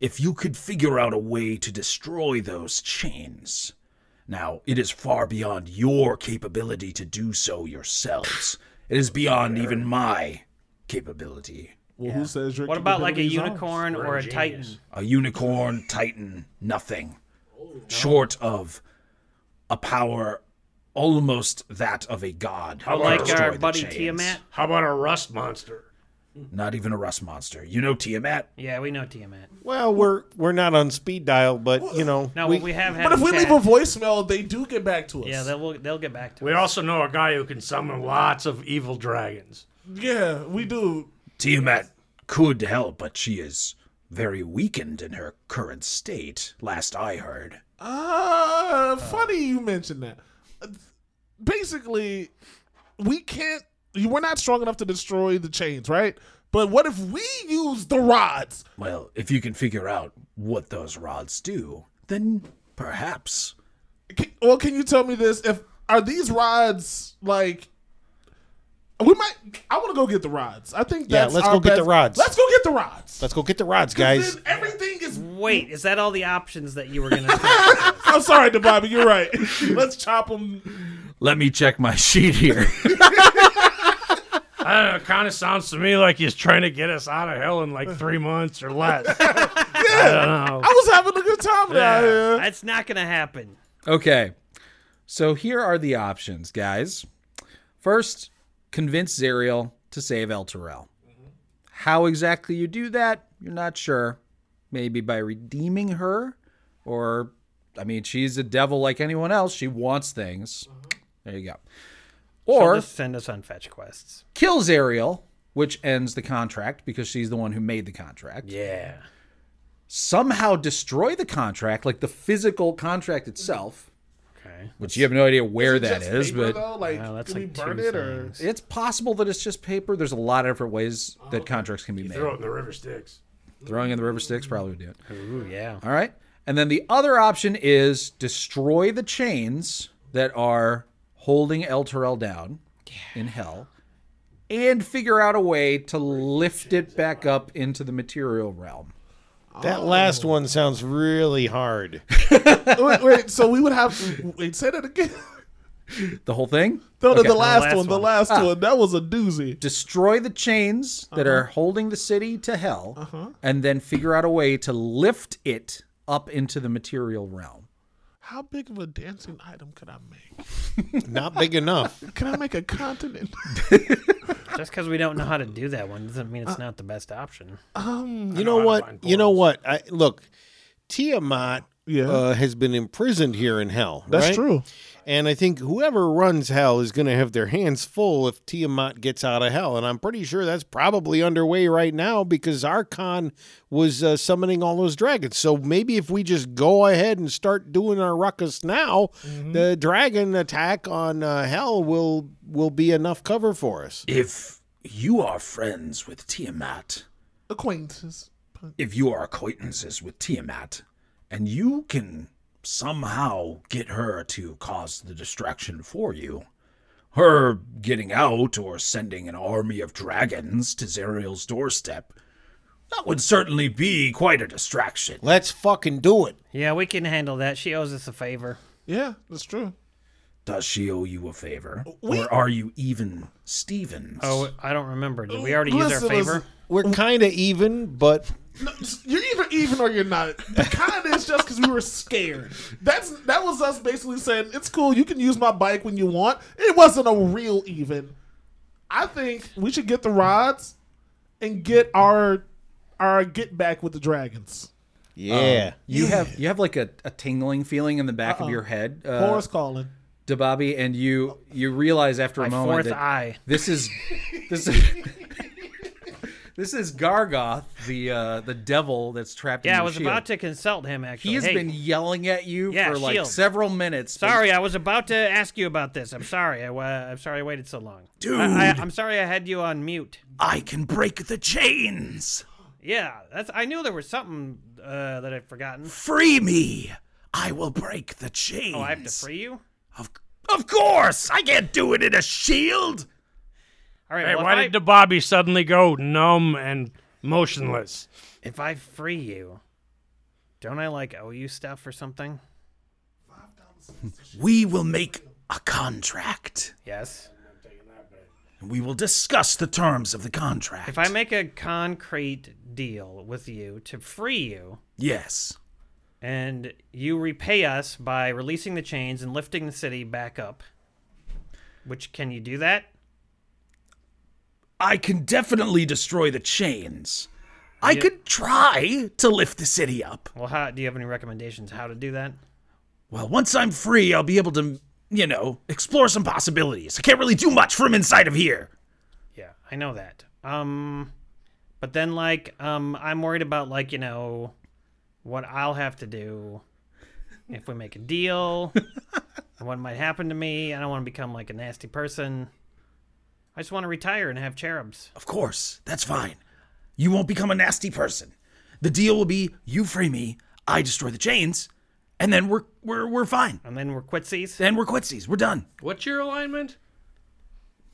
If you could figure out a way to destroy those chains. Now, it is far beyond your capability to do so yourselves. It is beyond even my capability. Well, who says your What about like a capabilities are? unicorn or a titan? A unicorn, titan, nothing. Short of a power almost that of a god. How to Like destroy our the buddy chains. Tiamat? How about a rust monster? Not even a rust monster. You know Tiamat? Yeah, we know Tiamat. Well, we're we're not on speed dial, but you know, No, we, we, have had But if him we chat. leave a voicemail, they do get back to us. Yeah, they'll they'll get back to us. We us. also know a guy who can summon lots of evil dragons. yeah, we do. Tiamat could help, but she is very weakened in her current state, last I heard. Uh, funny you mentioned that. Uh, Basically, we can't. We're not strong enough to destroy the chains, right? But what if we use the rods? Well, if you can figure out what those rods do, then perhaps. Can, well, can you tell me this? If are these rods like? We might. I want to go get the rods. I think Yeah, let's our go get the rods. Let's go get the rods. let's go get the rods, guys. then everything is. Wait, is that all the options that you were gonna <laughs> say? I'm sorry, Bobby. You're right. <laughs> let's chop them. Let me check my sheet here. <laughs> I don't know, it kind of sounds to me like he's trying to get us out of hell in like three months or less. <laughs> I don't know. I was having a good time down here. That's not gonna happen. Okay. So here are the options, guys. First, convince Zariel to save Elturel. How exactly you do that, you're not sure. Maybe by redeeming her or I mean, she's a devil like anyone else. She wants things. Mm-hmm. There you go. She'll Or just send us on fetch quests. kill Zariel, which ends the contract because she's the one who made the contract. Yeah. Somehow destroy the contract, like the physical contract itself, Okay. which you have no idea where that Just is, paper, but though? like, Wow, that's can like we burn it or? it's possible that it's just paper. There's a lot of different ways that oh. contracts can be made. Throw it in the river Styx. Throwing in the river Styx probably would do it. Ooh, yeah. All right. And then the other option is destroy the chains that are holding Elturel down in hell and figure out a way to lift it back up into the material realm. That last one sounds really hard. <laughs> wait, wait, so we would have to wait. Say that again. The whole thing? No, no, Okay. the last, last one, the last Ah. one. That was a doozy. Destroy the chains that are holding the city to hell Uh-huh. and then figure out a way to lift it up into the material realm. How big of a dancing item could I make? Not big enough. Can I make a continent? <laughs> Just because we don't know how to do that one doesn't mean it's not the best option. Um, You know how to what? You know what? I look. Tiamat Yeah. uh, has been imprisoned here in hell. That's right? true. And I think whoever runs hell is going to have their hands full if Tiamat gets out of hell. And I'm pretty sure that's probably underway right now because Arkhan was uh, summoning all those dragons. So maybe if we just go ahead and start doing our ruckus now, the dragon attack on uh, hell will will be enough cover for us. If you are friends with Tiamat, Acquaintances. if you are acquaintances with Tiamat, and you can somehow get her to cause the distraction for you, her getting out or sending an army of dragons to Zariel's doorstep, that would certainly be quite a distraction. Let's fucking do it. Yeah, we can handle that. She owes us a favor. Yeah, that's true. Does she owe you a favor? We- Or are you even Stevens? Oh, I don't remember. Did we already use our favor? We're kind of even, but You're either even or you're not. The kind is just because we were scared. That's that was us basically saying it's cool. You can use my bike when you want. It wasn't a real even. I think we should get the rods and get our our get back with the dragons. yeah. You have you have like a, a tingling feeling in the back of Uh-uh. your head, uh, Horse calling. Dababi, and you you realize after My a moment fourth that eye. this is <laughs> this is <laughs> this is Gargauth, the uh, the devil that's trapped. in Yeah, I was shield. about to consult him, actually. He has Hey, been yelling at you Yeah, for like shield. several minutes. Sorry, I was about to ask you about this. I'm sorry. I, uh, I'm sorry I waited so long. Dude. I, I, I'm sorry I had you on mute. I can break the chains. Yeah, that's. I knew there was something uh, that I'd forgotten. Free me. I will break the chains. Oh, I have to free you. Of, of course. I can't do it in a shield. All right. Hey, well, why if, I, did the Bobby suddenly go numb and motionless? if I free you, don't I like owe you stuff or something? We will make a contract. Yes. We will discuss the terms of the contract. If I make a concrete deal with you to free you, Yes. And you repay us by releasing the chains and lifting the city back up, which can you do that? I can definitely destroy the chains. I could try to lift the city up. Well, how do you have any recommendations how to do that? Well, once I'm free, I'll be able to, you know, explore some possibilities. I can't really do much from inside of here. Yeah, I know that. Um, but then like, um, I'm worried about like you know, what I'll have to do if we make a deal, and <laughs> what might happen to me. I don't want to become like a nasty person. I just want to retire and have cherubs. Of course, that's fine. You won't become a nasty person. The deal will be you free me, I destroy the chains, and then we're we're we're fine. And then we're quitsies. Then we're quitsies. We're done. What's your alignment?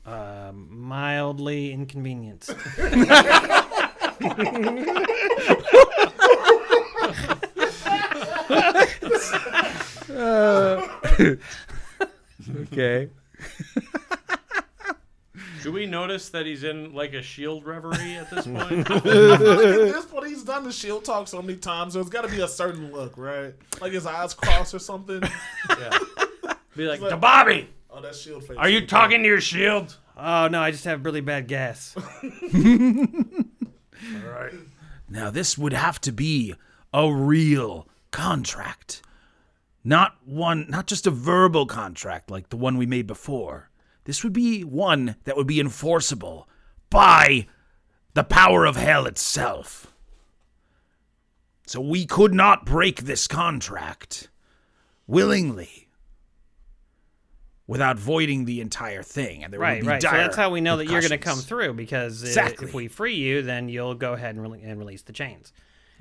Um, mildly inconvenienced. <laughs> <laughs> <laughs> Okay. Do we notice that he's in like a shield reverie at this point? <laughs> At this point, he's done the shield talk so many times. so it's got to be a certain look, right? Like his eyes crossed or something. yeah. <laughs> Be like, the Bobby, Oh, that shield face. Are you talking to your shield? oh no, I just have really bad gas. All right. Now this would have to be a real contract. Not one, not just a verbal contract like the one we made before. This would be one that would be enforceable by the power of hell itself. So we could not break this contract willingly without voiding the entire thing. And there would Right, be right. So that's how we know that you're going to come through because uh, Exactly. if we free you, then you'll go ahead and, rele- and release the chains.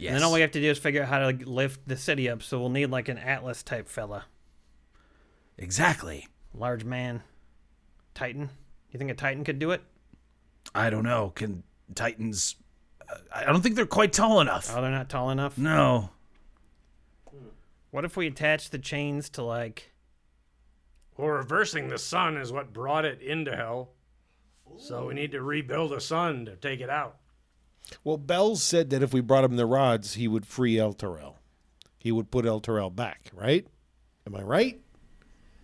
Yes. And then all we have to do is figure out how to like, lift the city up. So we'll need like an Atlas type fella, exactly. large man, Titan. You think a Titan could do it? I don't know. Can Titans? uh, I don't think they're quite tall enough. Oh, they're not tall enough. No. What if we attach the chains to like? Well, reversing the sun is what brought it into hell. So we need to rebuild a sun to take it out. Well, Bells said that if we brought him the rods, he would free Elturel. He would put Elturel back, right? Am I right?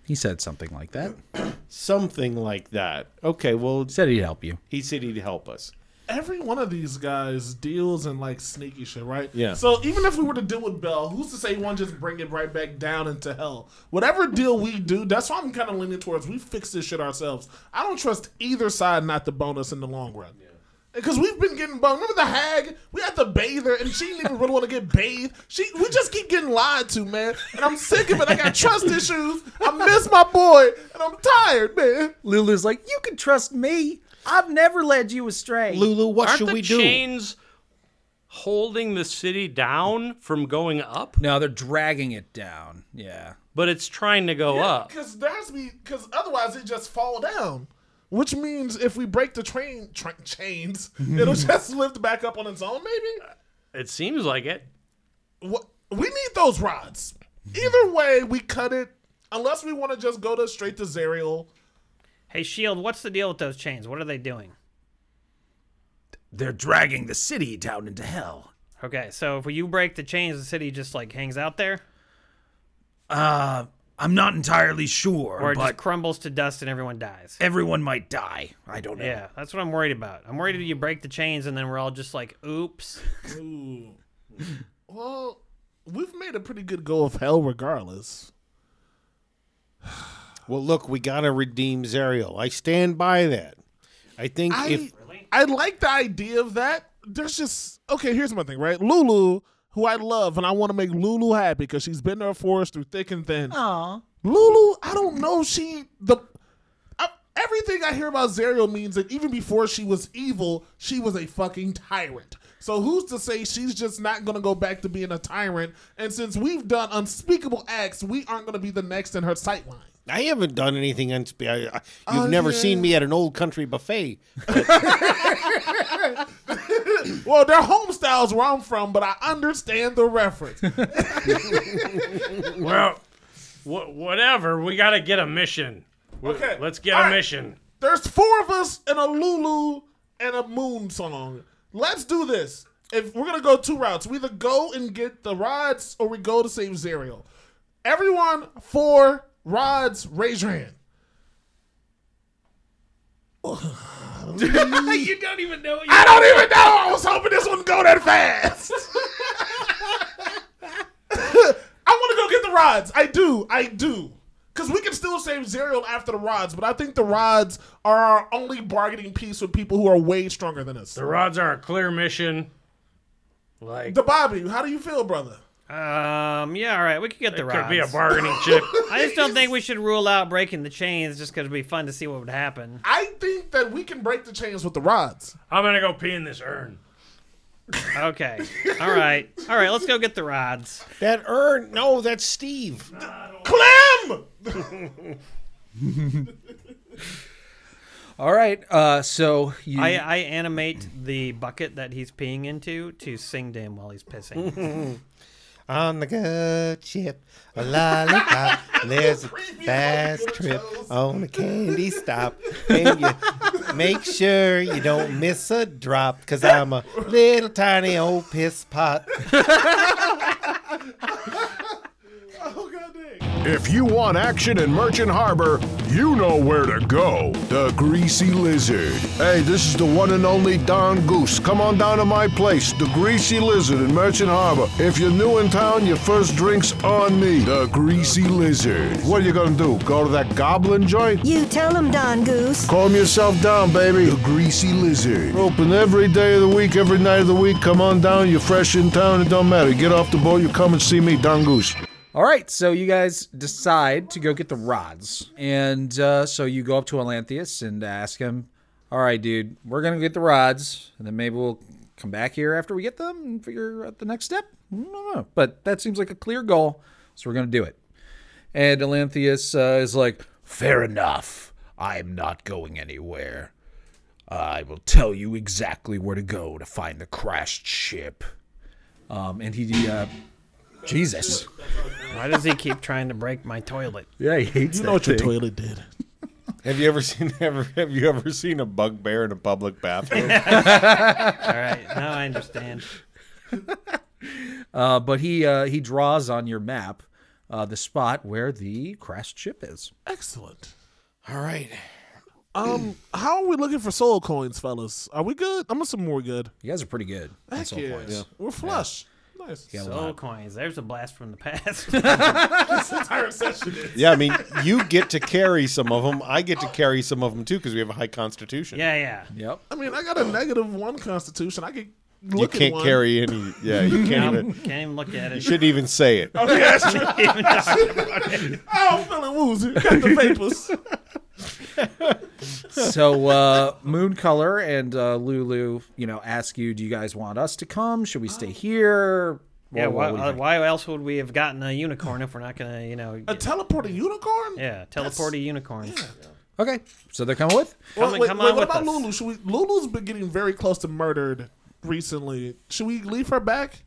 He said something like that. <clears throat> Something like that. Okay, well, He said he'd help you. he said he'd help us. Every one of these guys deals in like sneaky shit, right? Yeah. So even if we were to deal with Bel, who's to say he won't just bring it right back down into hell? Whatever deal we do, that's why I'm kind of leaning towards we fix this shit ourselves. I don't trust either side not to bone us in the long run. Because we've been getting boned. Remember the hag? We had to bathe her, and she didn't even really want to get bathed. She, we just keep getting lied to, man. And I'm sick of it. I got trust issues. I miss my boy, and I'm tired, man. Lulu's like, you can trust me. I've never led you astray. Lulu, what Aren't should the we do? chains holding the city down from going up? No, they're dragging it down. Yeah. But it's trying to go up. Because there has to be, because otherwise it just fall down. Which means if we break the train tra- chains, <laughs> it'll just lift back up on its own. Maybe. It seems like it. What we need those rods. Either way, we cut it. Unless we want to just go to straight to Zariel. Hey, Shield, what's the deal with those chains? What are they doing? They're dragging the city down into hell. Okay, so if you break the chains, the city just like hangs out there, Uh, I'm not entirely sure, or it but just crumbles to dust and everyone dies. everyone might die. I don't know. Yeah, that's what I'm worried about. I'm worried that you break the chains and then we're all just like, oops. Ooh. well, we've made a pretty good go of hell, regardless. <sighs> Well, look, we got to redeem Zariel. I stand by that. I think I if I like the idea of that. There's just okay. Here's my thing, right? Lulu, who I love, and I want to make Lulu happy because she's been there for us through thick and thin. Aw. Lulu, I don't know. She the I, everything I hear about Zariel means that even before she was evil, she was a fucking tyrant. So who's to say she's just not gonna go back to being a tyrant? And since we've done unspeakable acts, we aren't gonna be the next in her sightline. I haven't done anything unspe- I, I, You've Oh, never yeah. seen me at an old country buffet. <laughs> <laughs> <coughs> Well, they're home styles where I'm from, but I understand the reference. <laughs> Well, wh- whatever. We got to get a mission. W- Okay, Let's get all a right. mission. There's for of us in a Lulu and a Moon song. Let's do this. If we're gonna go two routes, we either go and get the rods or we go to save Zariel. Everyone, four rods, raise your hand. <laughs> you don't even know. I don't even know. I was hoping this wouldn't go that fast. <laughs> I want to go get the rods. I do. I do. Because we can still save Zariel after the rods, but I think the rods are our only bargaining piece with people who are way stronger than us. The rods are a clear mission. Like, The Bobby, how do you feel, brother? Um, yeah, all right, we could get the it rods. could be a bargaining chip. <laughs> I just don't think we should rule out breaking the chains just because it'd be fun to see what would happen. I think that we can break the chains with the rods. I'm going to go pee in this urn. Okay, all right, all right, let's go get the rods. That urn, no, that's Steve. Clem! <laughs> All right. Uh, so you. I, I animate the bucket that he's peeing into to sing to him while he's pissing. <laughs> On the good ship, a lollipop. There's a fast trip on a candy stop. And you make sure you don't miss a drop, because I'm a little tiny old piss pot. <laughs> Oh, god. If you want action in Merchant Harbor, you know where to go. The Greasy Lizard. Hey, this is the one and only Don Goose. Come on down to my place, the Greasy Lizard in Merchant Harbor. If you're new in town, your first drink's on me. The Greasy Lizard. What are you gonna do? Go to that goblin joint? You tell him, Don Goose. Calm yourself down, baby. The Greasy Lizard. Open every day of the week, every night of the week. Come on down. You're fresh in town. It don't matter. Get off the boat. You come and see me, Don Goose. All right, so you guys decide to go get the rods. And uh, so you go up to Olanthius and ask him, All right, dude, we're going to get the rods, and then maybe we'll come back here after we get them and figure out the next step. I don't know. But that seems like a clear goal, so we're going to do it. And Olanthius uh, is like, Fair enough. I'm not going anywhere. I will tell you exactly where to go to find the crashed ship. um, and he, uh, Jesus. Why does he keep trying to break my toilet? Yeah, he hates You that know what your toilet did. Have you ever seen <laughs> ever have you ever seen a bugbear in a public bathroom? <laughs> All right, now I understand. Uh, but he uh, he draws on your map uh, the spot where the crashed ship is. Excellent. All right. Um, how are we looking for soul coins, fellas? Are we good? I'm assuming we're good. You guys are pretty good. on Heck soul yeah. We're flush. Nice. got a Soul lot. coins. There's a blast from the past. <laughs> This entire session is. yeah, I mean, you get to carry some of them. I get to carry some of them too because we have a high constitution. yeah, yeah. Yep. I mean, I got a negative one constitution. I could you look at can't one. carry any. Yeah, you can't No, even. can't even look at it. You it. shouldn't even say it. Oh, yeah, that's <laughs> true. <laughs> oh, I'm feeling woozy. Got the vapors. <laughs> so uh, Moon Color and uh, Lulu, you know, ask you, do you guys want us to come? Should we stay here? Yeah, What- why, what do uh, why else would we have gotten a unicorn if we're not gonna, you know, A get- teleporting unicorn? yeah, teleport a unicorn. Okay, so they're coming with. Come, Well, wait, come wait, on what with about us. Lulu? Should we? Lulu's been getting very close to murdered recently. Should we leave her back?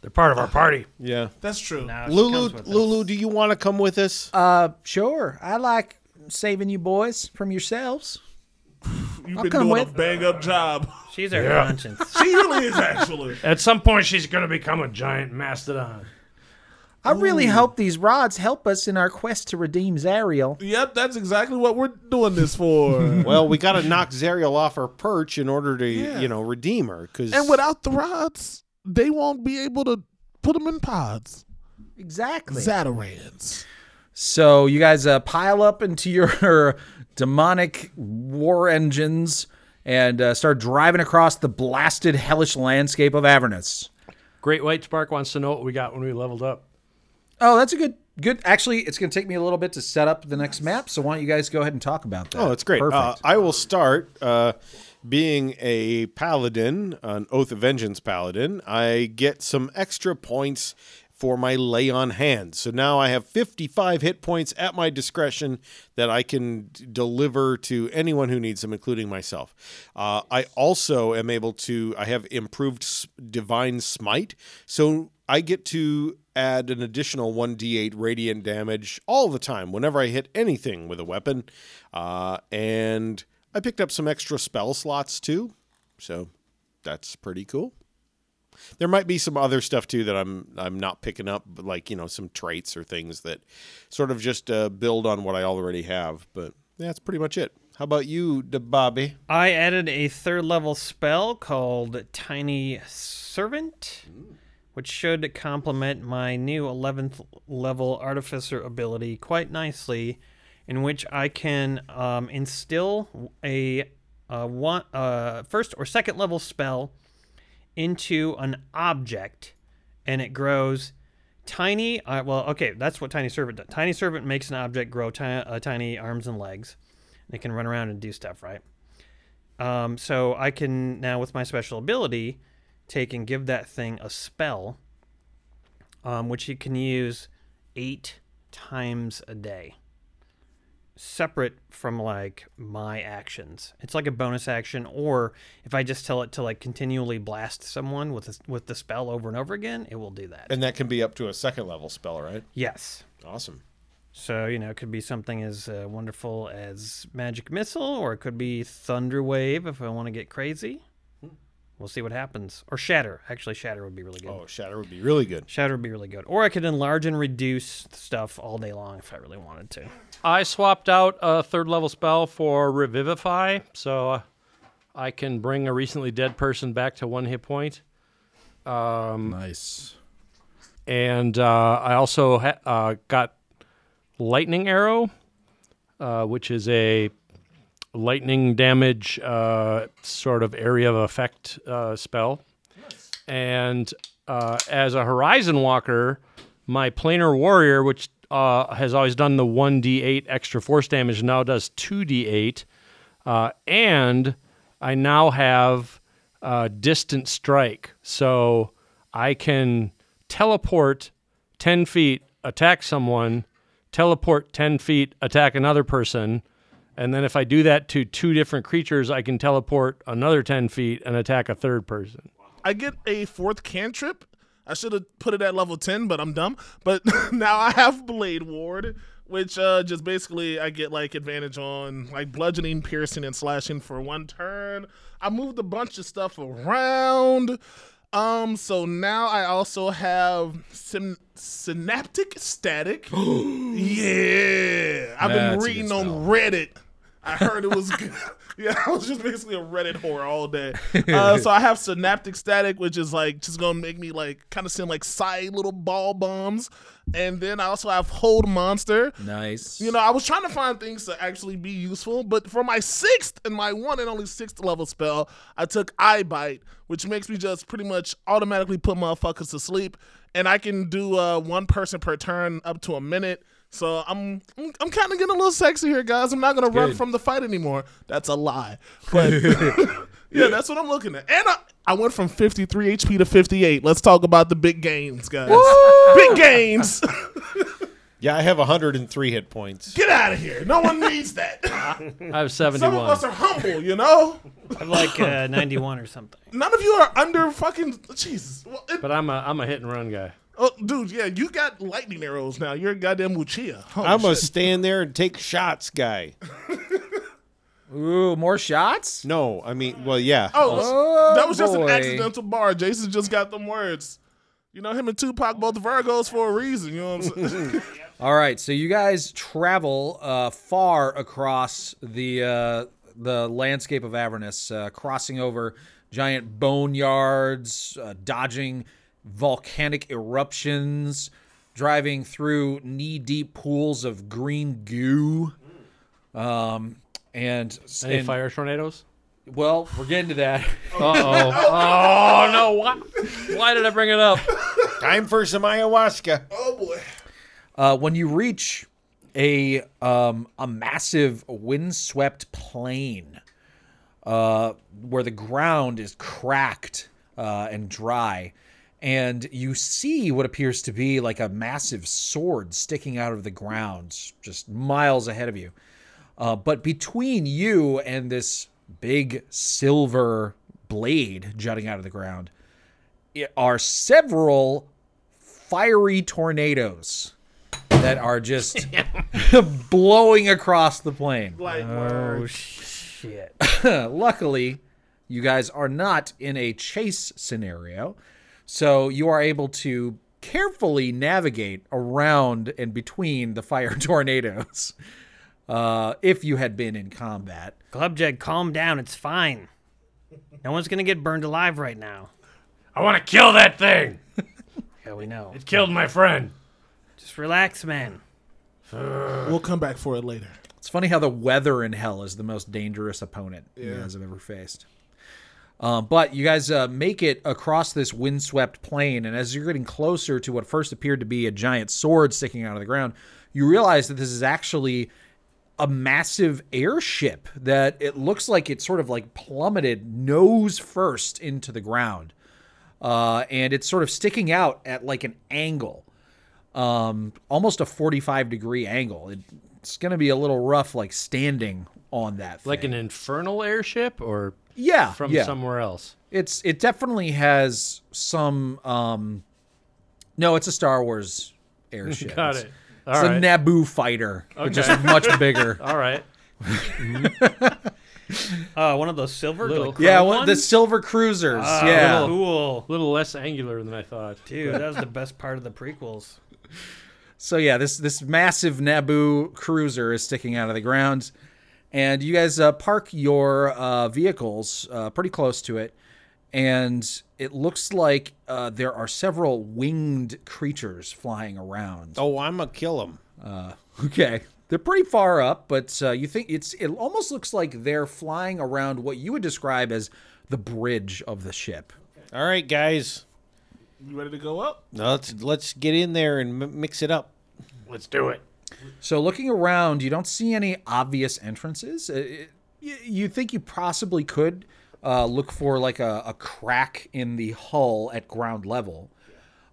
They're part of our party. Yeah, That's true. No, she Lulu, us. Lulu, do you want to come with us? Uh, sure. I like saving you boys from yourselves. You've I'll been come doing a bang up job. She's our Yeah. conscience. <laughs> She really is actually. At some point, she's going to become a giant mastodon. I really hope these rods help us in our quest to redeem Zariel. Yep, that's exactly what we're doing this for. <laughs> Well, we got to knock Zariel off her perch in order to, you know, redeem her. Because and without the rods, they won't be able to put them in pods. Exactly. Zatarans. So you guys uh, pile up into your <laughs> demonic war engines and uh, start driving across the blasted, hellish landscape of Avernus. Great White Spark wants to know what we got when we leveled up. Oh, that's a good, good. Actually, it's going to take me a little bit to set up the next map. So why don't you guys go ahead and talk about that? Oh, that's great. Perfect. Uh, I will start uh, being a paladin, an Oath of Vengeance paladin. I get some extra points for my lay on hands. So now I have 55 hit points at my discretion that I can d- deliver to anyone who needs them, including myself. Uh, I also am able to, I have improved s- Divine Smite. So I get to add an additional 1d8 radiant damage all the time whenever I hit anything with a weapon. Uh, and I picked up some extra spell slots too. So that's pretty cool. There might be some other stuff too that I'm I'm not picking up, like you know some traits or things that sort of just uh, build on what I already have. But yeah, that's pretty much it. How about you, the Bobby? I added a third level spell called Tiny Servant, which should complement my new 11th level Artificer ability quite nicely, in which I can um, instill a, a one, uh, first or second level spell into an object, and it grows tiny. Uh, well, okay, that's what Tiny Servant does. Tiny Servant makes an object grow ti- uh, tiny arms and legs. and It can run around and do stuff, right? Um, so I can now, with my special ability, take and give that thing a spell, um, which you can use eight times a day, separate from like my actions. It's like a bonus action, or if I just tell it to like continually blast someone with a, with the spell over and over again, it will do that. And that can be up to a second level spell, right? yes. Awesome. So, you know, it could be something as uh, wonderful as Magic Missile, or it could be Thunder Wave if I want to get crazy. We'll see what happens. Or shatter. Actually, shatter would be really good. Oh, shatter would be really good. Shatter would be really good. Or I could enlarge and reduce stuff all day long if I really wanted to. I swapped out a third level spell for Revivify, so uh, I can bring a recently dead person back to one hit point. Um, Nice. and uh, I also ha- uh, got Lightning Arrow, uh, which is a lightning damage uh, sort of area of effect uh, spell. And uh, as a Horizon Walker, my Planar Warrior, which uh, has always done the 1d8 extra force damage, now does 2d8. Uh, and I now have uh, Distant Strike. So I can teleport 10 feet, attack someone, teleport 10 feet, attack another person. And then if I do that to two different creatures, I can teleport another 10 feet and attack a third person. I get a fourth cantrip. I should have put it at level 10, but I'm dumb. But <laughs> now I have Blade Ward, which uh, just basically I get like advantage on like bludgeoning, piercing, and slashing for one turn. I moved a bunch of stuff around. Um, so now I also have syn- synaptic static. <gasps> yeah, I've been That's a reading on. Reddit. I heard it was good. <laughs> yeah, I was just basically a Reddit whore all day. <laughs> Uh, so I have synaptic static, which is like just gonna make me like kind of send like side little ball bombs, and then I also have hold monster. Nice. You know, I was trying to find things to actually be useful, but for my sixth and my one and only sixth level spell, I took Eye Bite, which makes me just pretty much automatically put motherfuckers to sleep, and I can do uh, one person per turn up to a minute. So I'm I'm, I'm kind of getting a little sexy here, guys. I'm not gonna run from the fight anymore. That's a lie, <laughs> but <laughs> yeah, that's what I'm looking at. And I, I went from 53 HP to 58. Let's talk about the big gains, guys. Big gains. <laughs> Yeah, I have 103 hit points. Get out of here. No one needs that. I have Some of 71. us are humble, you know? I'm like uh, 91 or something. None of you are under fucking. Jesus. Well, it- But I'm a, I'm a hit and run guy. Oh, dude, yeah, you got lightning arrows now. You're a goddamn Lucia. Holy I'm a shit. stand there and take shots guy. <laughs> Ooh, more shots? No, I mean, well, yeah. Oh, that was just boy. an accidental bar. Jason just got them words. You know, him and Tupac both Virgos for a reason. You know what I'm saying? <laughs> <laughs> All right, so you guys travel uh, far across the uh, the landscape of Avernus, uh, crossing over giant boneyards, uh, dodging volcanic eruptions, driving through knee-deep pools of green goo, um, and, Any and fire tornadoes? well, we're getting to that. <laughs> Uh oh. oh no! Why, why did I bring it up? Time for some ayahuasca. oh, boy. Uh, when you reach a um, a massive windswept plain uh, where the ground is cracked uh, and dry, and you see what appears to be like a massive sword sticking out of the ground, just miles ahead of you. Uh, but between you and this big silver blade jutting out of the ground i- are several fiery tornadoes that are just <laughs> <laughs> blowing across the plain. Like, Oh, shit. <laughs> Luckily, you guys are not in a chase scenario, so you are able to carefully navigate around and between the fire <laughs> tornadoes. Uh, if you had been in combat, Clubjeg, calm down. It's fine. No one's going to get burned alive right now. I want to kill that thing. Yeah, we know. It killed my friend. Just relax, man. we'll come back for it later. It's funny how the weather in hell is the most dangerous opponent you guys have ever faced. Um, but you guys uh, make it across this windswept plain, and as you're getting closer to what first appeared to be a giant sword sticking out of the ground, you realize that this is actually a massive airship that it looks like it sort of like plummeted nose first into the ground. Uh, and it's sort of sticking out at like an angle um, almost a 45 degree angle. It, it's going to be a little rough, like standing on that. Thing. Like an infernal airship or yeah, from yeah. somewhere else? It's it definitely has some. Um, no, it's a Star Wars airship. <laughs> Got It's- it. It's All a right. Naboo fighter, which is much bigger. <laughs> All right. <laughs> Uh, one of those silver. Little- like, Yeah, chrome one, the silver cruisers. Ah, yeah. cool. A little less angular than I thought. Dude, that was the best part of the prequels. So yeah, this this massive Naboo cruiser is sticking out of the ground, and you guys uh, park your uh, vehicles uh, pretty close to it, and it looks like uh, there are several winged creatures flying around. Oh, I'm gonna kill him. <laughs> Okay, they're pretty far up, but uh, you think it's it almost looks like they're flying around what you would describe as the bridge of the ship. All right, guys. You ready to go up? Now let's let's get in there and m- mix it up. Let's do it. So looking around, you don't see any obvious entrances. Uh, it- you, you think you possibly could uh, look for like a, a crack in the hull at ground level.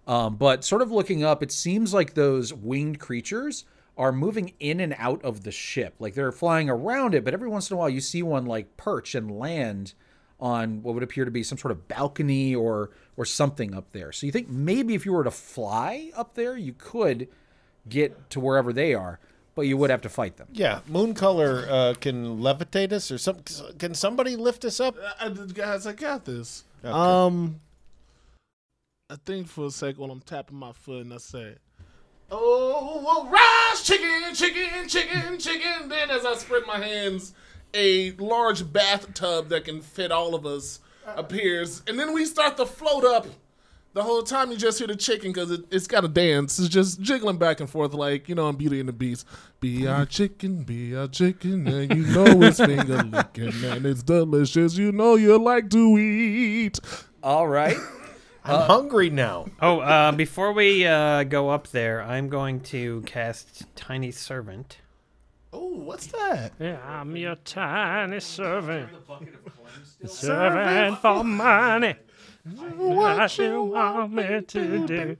Um, but sort of looking up, it seems like those winged creatures are moving in and out of the ship. Like they're flying around it, but every once in a while you see one like perch and land on what would appear to be some sort of balcony or or something up there. So you think maybe if you were to fly up there, you could get to wherever they are, but you would have to fight them. Yeah, Mooncolor uh, can levitate us, or some. Can somebody lift us up? I, I, guys, I got this. Um, I think for a second when I'm tapping my foot and I say, "Oh, rise, chicken, chicken, chicken, chicken." Then as I spread my hands, a large bathtub that can fit all of us appears, and then we start to float up. The whole time you just hear the chicken because it, it's got a dance. It's just jiggling back and forth like, you know, in Beauty and the Beast. Be our chicken, be our chicken, and you know it's finger licking and it's delicious. You know you like to eat. All right. <laughs> I'm hungry now. Oh, uh, before we uh, go up there, I'm going to cast Tiny Servant. Oh, what's that? Yeah, I'm your tiny servant. Servant for money. What you want me to do?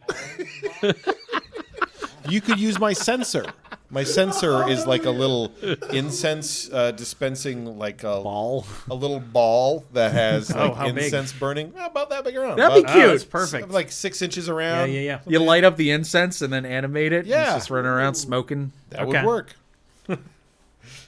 You could use my censer. My censer is like a little incense uh, dispensing, like a Ball. a little ball that has like Oh, how big? incense burning. About that big around. That'd be About- cute. Oh, that's perfect. Like six inches around. yeah, yeah. yeah. You light up the incense and then animate it. and Yeah. It's just running around smoking. That Okay. would work.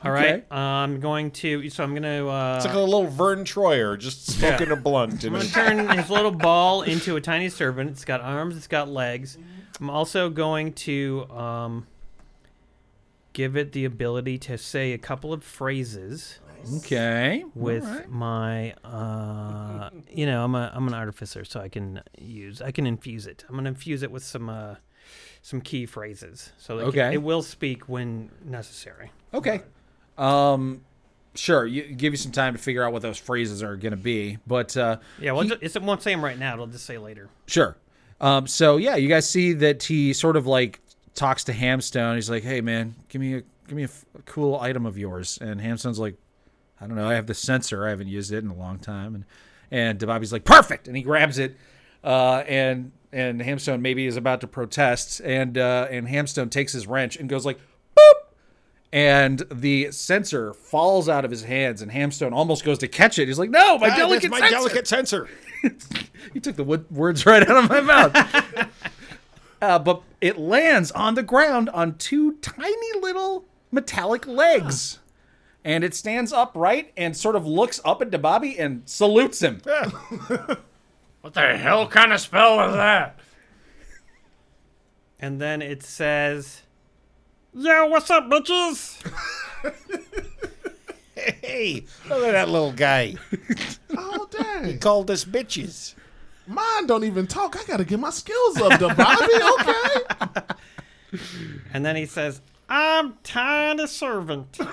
All right. I'm going to. So I'm going to. Uh, It's like a little Vern Troyer just smoking a blunt. I'm And going to turn <laughs> his little ball into a tiny servant. It's got arms. It's got legs. I'm also going to um, give it the ability to say a couple of phrases Okay. with All right. my. Uh, you know, I'm a I'm an artificer, so I can use I can infuse it. I'm going to infuse it with some uh, some key phrases, so Okay. it will speak when necessary. Okay. Um, sure. You give you some time to figure out what those phrases are going to be, but uh, Yeah, well, he- it won't say them right now. It'll just say later. Sure. Um, so yeah, you guys see that he sort of like talks to Hamstone. He's like, "Hey man, give me a give me a, f- a cool item of yours." And Hamstone's like, "I don't know. I have the censer. I haven't used it in a long time." And and Bobby's like, "Perfect!" And he grabs it. Uh, and and Hamstone maybe is about to protest, and uh, and Hamstone takes his wrench and goes like, "Boop!" And the censer falls out of his hands, and Hamstone almost goes to catch it. He's like, "No, my Ah, delicate my censer!" delicate censer. <laughs> You took the wo- words right out of my mouth. <laughs> uh, but it lands on the ground on two tiny little metallic legs. And it stands upright and sort of looks up at Bobby and salutes him. <laughs> What the hell kind of spell is that? And then it says, "Yo, what's up, bitches?" Hey, look at that little guy. Oh, dang. Called us bitches. Mine don't even talk. I got to get my skills up to Bobby. Okay. And then he says, "I'm tiny servant." <laughs> I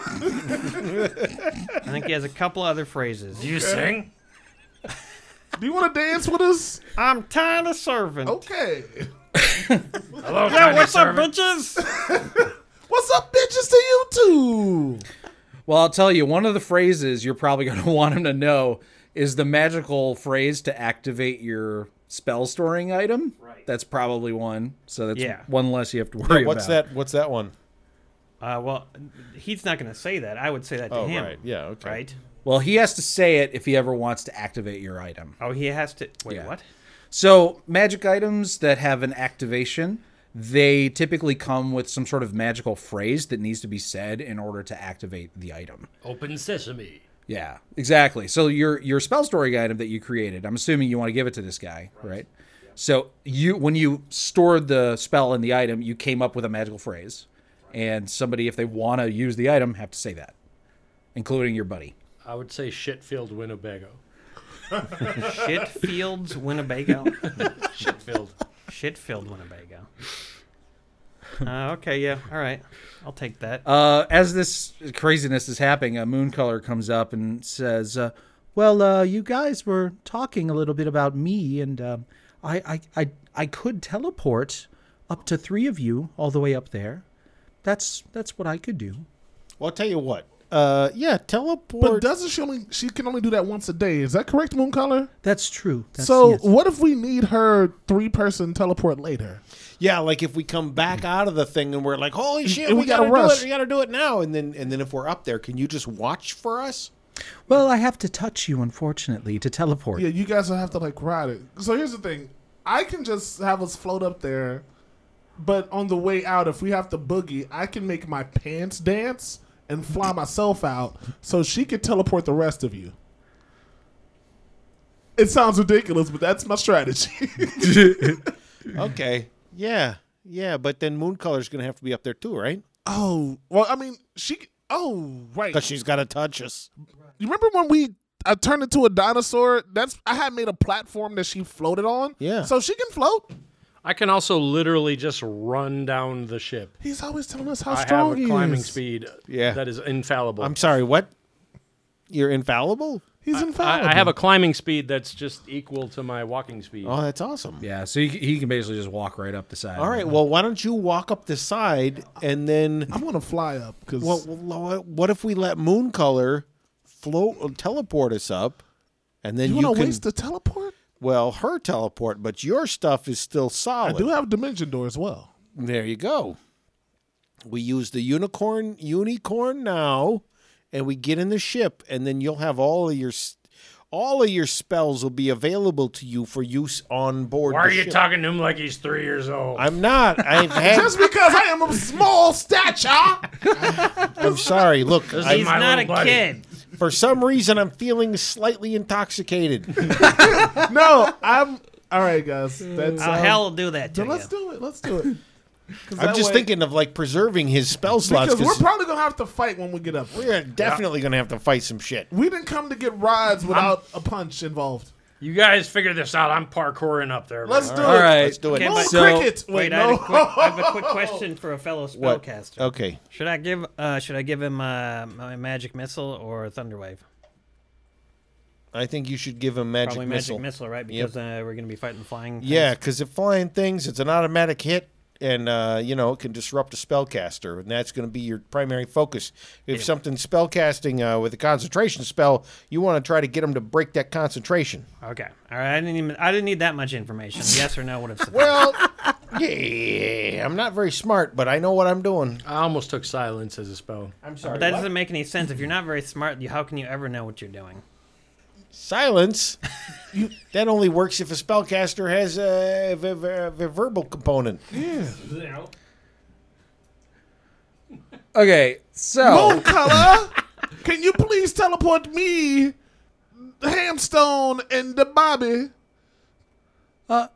think he has a couple other phrases. Do You sing? Do you want to dance with us? I'm tiny servant. Okay. <laughs> Hello, Yo, tiny what's up, bitches? <laughs> What's up, bitches, to you too? Well, I'll tell you, one of the phrases you're probably going <laughs> to want him to know is the magical phrase to activate your spell storing item. Right. That's probably one. So that's Yeah. one less you have to worry about. What's about. that? What's that one? Uh, well, he's not going to say that. I would say that to Oh, him. right. Yeah. Okay. Right? Well, he has to say it if he ever wants to activate your item. Oh, he has to. Wait, Yeah. what? So, magic items that have an activation, they typically come with some sort of magical phrase that needs to be said in order to activate the item. Open sesame. Yeah, exactly. So your your spell story item that you created, I'm assuming you want to give it to this guy, right? So you when you stored the spell in the item, you came up with a magical phrase, and somebody, if they want to use the item, have to say that, including your buddy. I would say Shitfield, Winnebago. Shitfields, Winnebago. <laughs> Shitfield. Shitfield, Winnebago. Uh, okay, yeah, all right. I'll take that. Uh, as this craziness is happening, a moon color comes up and says, uh, "Well, uh, you guys were talking a little bit about me, and um, I, I, I, I could teleport up to three of you all the way up there. That's that's what I could do." Well, I'll tell you what. Uh, yeah, teleport. But doesn't she only? She can only do that once a day. Is that correct, Moon Color? That's true. That's, so yes. what if we need her three person teleport later? Yeah, like if we come back out of the thing and we're like, "Holy shit, And we, we gotta gotta, do it! We gotta do it now!" And then, and then if we're up there, can you just watch for us? Well, I have to touch you, unfortunately, to teleport. Yeah, you guys will have to like ride it. So here's the thing: I can just have us float up there, but on the way out, if we have to boogie, I can make my pants dance and fly myself out, so she could teleport the rest of you. It sounds ridiculous, but that's my strategy. <laughs> Okay. Yeah, yeah, but then Moon Color's gonna have to be up there too, right? oh, well, I mean, she. Oh, right. Because she's got to touch us. You remember when we I turned into a dinosaur? That's I had made a platform that she floated on. Yeah. So she can float. I can also literally just run down the ship. He's always telling us how I strong have a climbing is. speed Yeah. that is infallible. I'm sorry. What? You're infallible? He's infallible. I, I have a climbing speed that's just equal to my walking speed. Oh, that's awesome. Yeah, so he, he can basically just walk right up the side. All right. Well, why don't you walk up the side and then? I'm gonna fly up because Well, well, what if we let Moon Color float, uh, teleport us up, and then you you, want to can? waste the teleport. Well, her teleport, but your stuff is still solid. I solid. do have dimension door as well. There you go. We use the unicorn unicorn now, and we get in the ship, and then you'll have all of your all of your spells will be available to you for use on board. Why are the you ship. talking to him like he's three years old? I'm not. I've <laughs> had. Just because I am of small stature. <laughs> I'm sorry. Look, This I, is He's not a buddy. kid. For some reason I'm feeling slightly intoxicated. <laughs> no, I'm all right, guys. That's Oh, um, hell will do that to you. let's do it. Let's do it. I'm just way- thinking of like preserving his spell slots because we're probably gonna have to fight when we get up. we're definitely gonna have to fight some shit. We didn't come to get rides without a punch involved. You guys figure this out. I'm parkouring up there. Let's man. do All it. right. Let's do it. Okay, No but- So- cricket. Wait, Wait, I, no. have a quick, I have a quick <laughs> question for a fellow What? spellcaster. Okay. Should I give uh, should I give him uh, my magic missile or a thunderwave? I think you should give him magic Probably missile. magic missile, right? Because uh, we're gonna be fighting flying. things. Yeah, because if flying things, it's an automatic hit, and uh, you know it can disrupt a spellcaster, and that's going to be your primary focus. If something's spellcasting uh, with a concentration spell, you want to try to get them to break that concentration. Okay. All right. I didn't even. I didn't need that much information. Yes or no would have sufficed. Well, yeah, I'm not very smart, but I know what I'm doing. I almost took silence as a spell. I'm But sorry. that what? doesn't make any sense. If you're not very smart, how can you ever know what you're doing? Silence. You, that only works if a spellcaster has a verbal component. Yeah. Okay, so Moon color, can you please teleport me, the Hamstone, and the Bobby? Uh,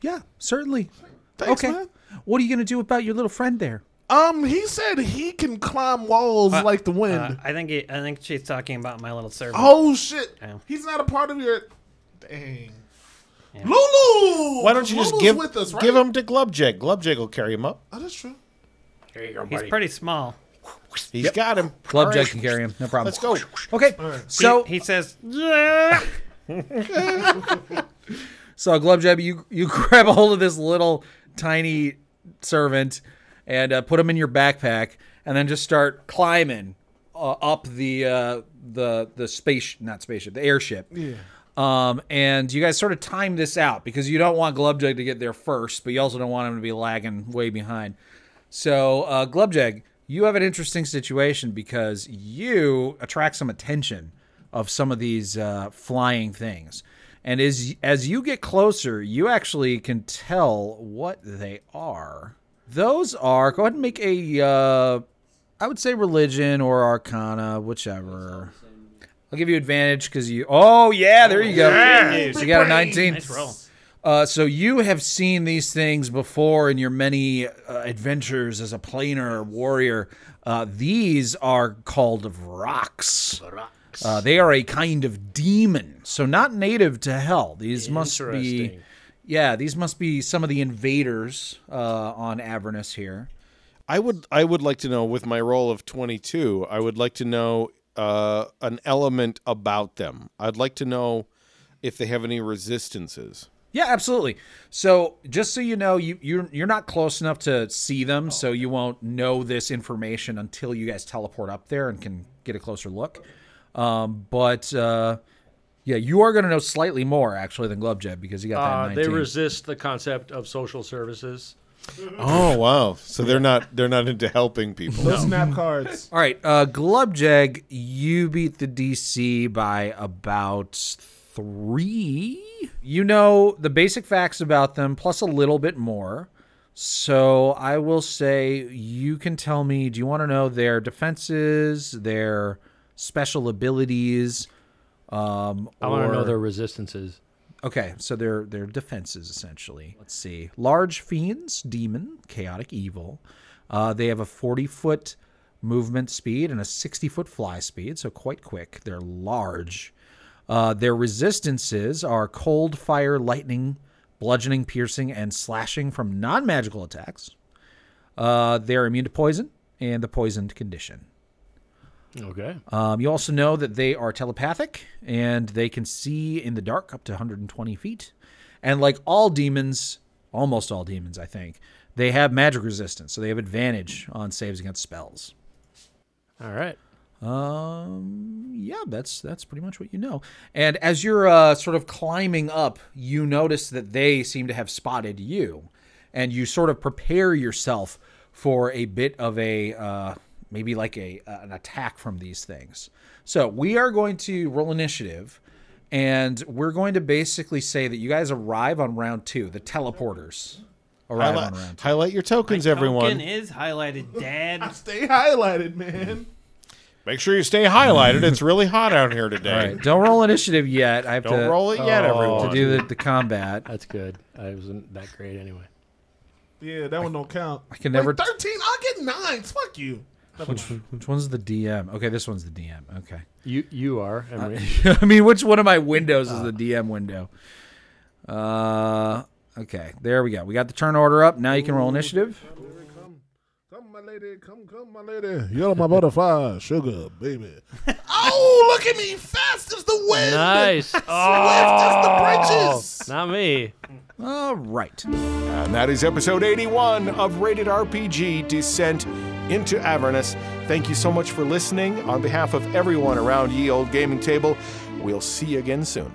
yeah, certainly. Thanks, okay, man. what are you gonna do about your little friend there? Um, he said he can climb walls like the wind. Uh, I think. He, I think she's talking about my little servant. oh shit, Yeah. he's not a part of your. Dang. Lulu. Why don't you just Lulu's give with us, right? give him to Glubjeg? Glubjeg will carry him up. Oh, that's true. Here you go, He's buddy. pretty small. He's got him. Club All Jack right, can carry him, no problem. Let's go. Okay, so he, he says, "Yeah." <laughs> So Glubjeg, you you <laughs> grab a hold of this little tiny servant and uh, put them in your backpack, and then just start climbing uh, up the uh, the the space not spaceship the airship. Yeah. Um, and you guys sort of time this out because you don't want Glubjeg to get there first, but you also don't want him to be lagging way behind. So uh, Glubjeg, you have an interesting situation because you attract some attention of some of these uh, flying things. And as as you get closer, you actually can tell what they are. Those are go ahead and make a uh, I would say religion or arcana, whichever. I'll give you advantage because you. Oh yeah, there you go. Yeah. So you got a 19. Nice roll. Uh, so you have seen these things before in your many uh, adventures as a planar warrior. Uh, these are called vrocks. Uh, they are a kind of demon, so not native to hell. These must be. Yeah, these must be some of the invaders uh, on Avernus here. I would I would like to know with my roll of 22, I would like to know uh, an element about them. I'd like to know if they have any resistances. Yeah, absolutely. So just so you know, you you're you're not close enough to see them, so you won't know this information until you guys teleport up there and can get a closer look. Um, but uh, yeah, you are going to know slightly more actually than Glubjeg because you got that. Uh, that they resist the concept of social services. <laughs> Oh wow! So they're not they're not into helping people. Those snap cards. <laughs> All right, uh, Glubjeg, you beat the DC by about three. You know the basic facts about them, plus a little bit more. So I will say you can tell me. Do you want to know their defenses, their special abilities? Um, I want to know their resistances. Okay, so they're they're defenses essentially. Let's see. Large fiends, demon, chaotic evil. Uh, they have a 40 foot movement speed and a 60 foot fly speed, so quite quick. They're large. Uh, their resistances are cold, fire, lightning, bludgeoning, piercing, and slashing from non magical attacks. Uh, they're immune to poison and the poisoned condition. Okay. Um, you also know that they are telepathic and they can see in the dark up to 120 feet. And like all demons, almost all demons, I think, they have magic resistance, so they have advantage on saves against spells. All right. Um, yeah, that's that's pretty much what you know. And as you're uh, sort of climbing up, you notice that they seem to have spotted you, and you sort of prepare yourself for a bit of a uh, maybe like a an attack from these things. So we are going to roll initiative, and we're going to basically say that you guys arrive on round two. The teleporters arrive Highlight, on round two. highlight your tokens, Token everyone. is highlighted, Dad. <laughs> Stay highlighted, man. Make sure you stay highlighted. It's really hot out here today. All right, don't roll initiative yet. I have Don't to roll it yet, Oh. everyone. to do the, the combat. That's good. I wasn't that great anyway. Yeah, that one don't count. I can Wait, never. Thirteen. I'll get nines. Fuck you. Which, which one's the DM? Okay, this one's the DM. Okay. You you are. Emery. <laughs> I mean, which one of my windows is the DM window? Uh, okay, there we go. We got the turn order up. Now you can roll initiative. Come, come, my lady. Come, come, my lady. You're my butterfly, sugar, baby. <laughs> oh, look at me, fast as the wind. nice. Swift as the bridges. Not me. All right. And that is episode 81 of Rated RPG Descent into Avernus. Thank you so much for listening. On behalf of everyone around Ye Old Gaming Table, we'll see you again soon.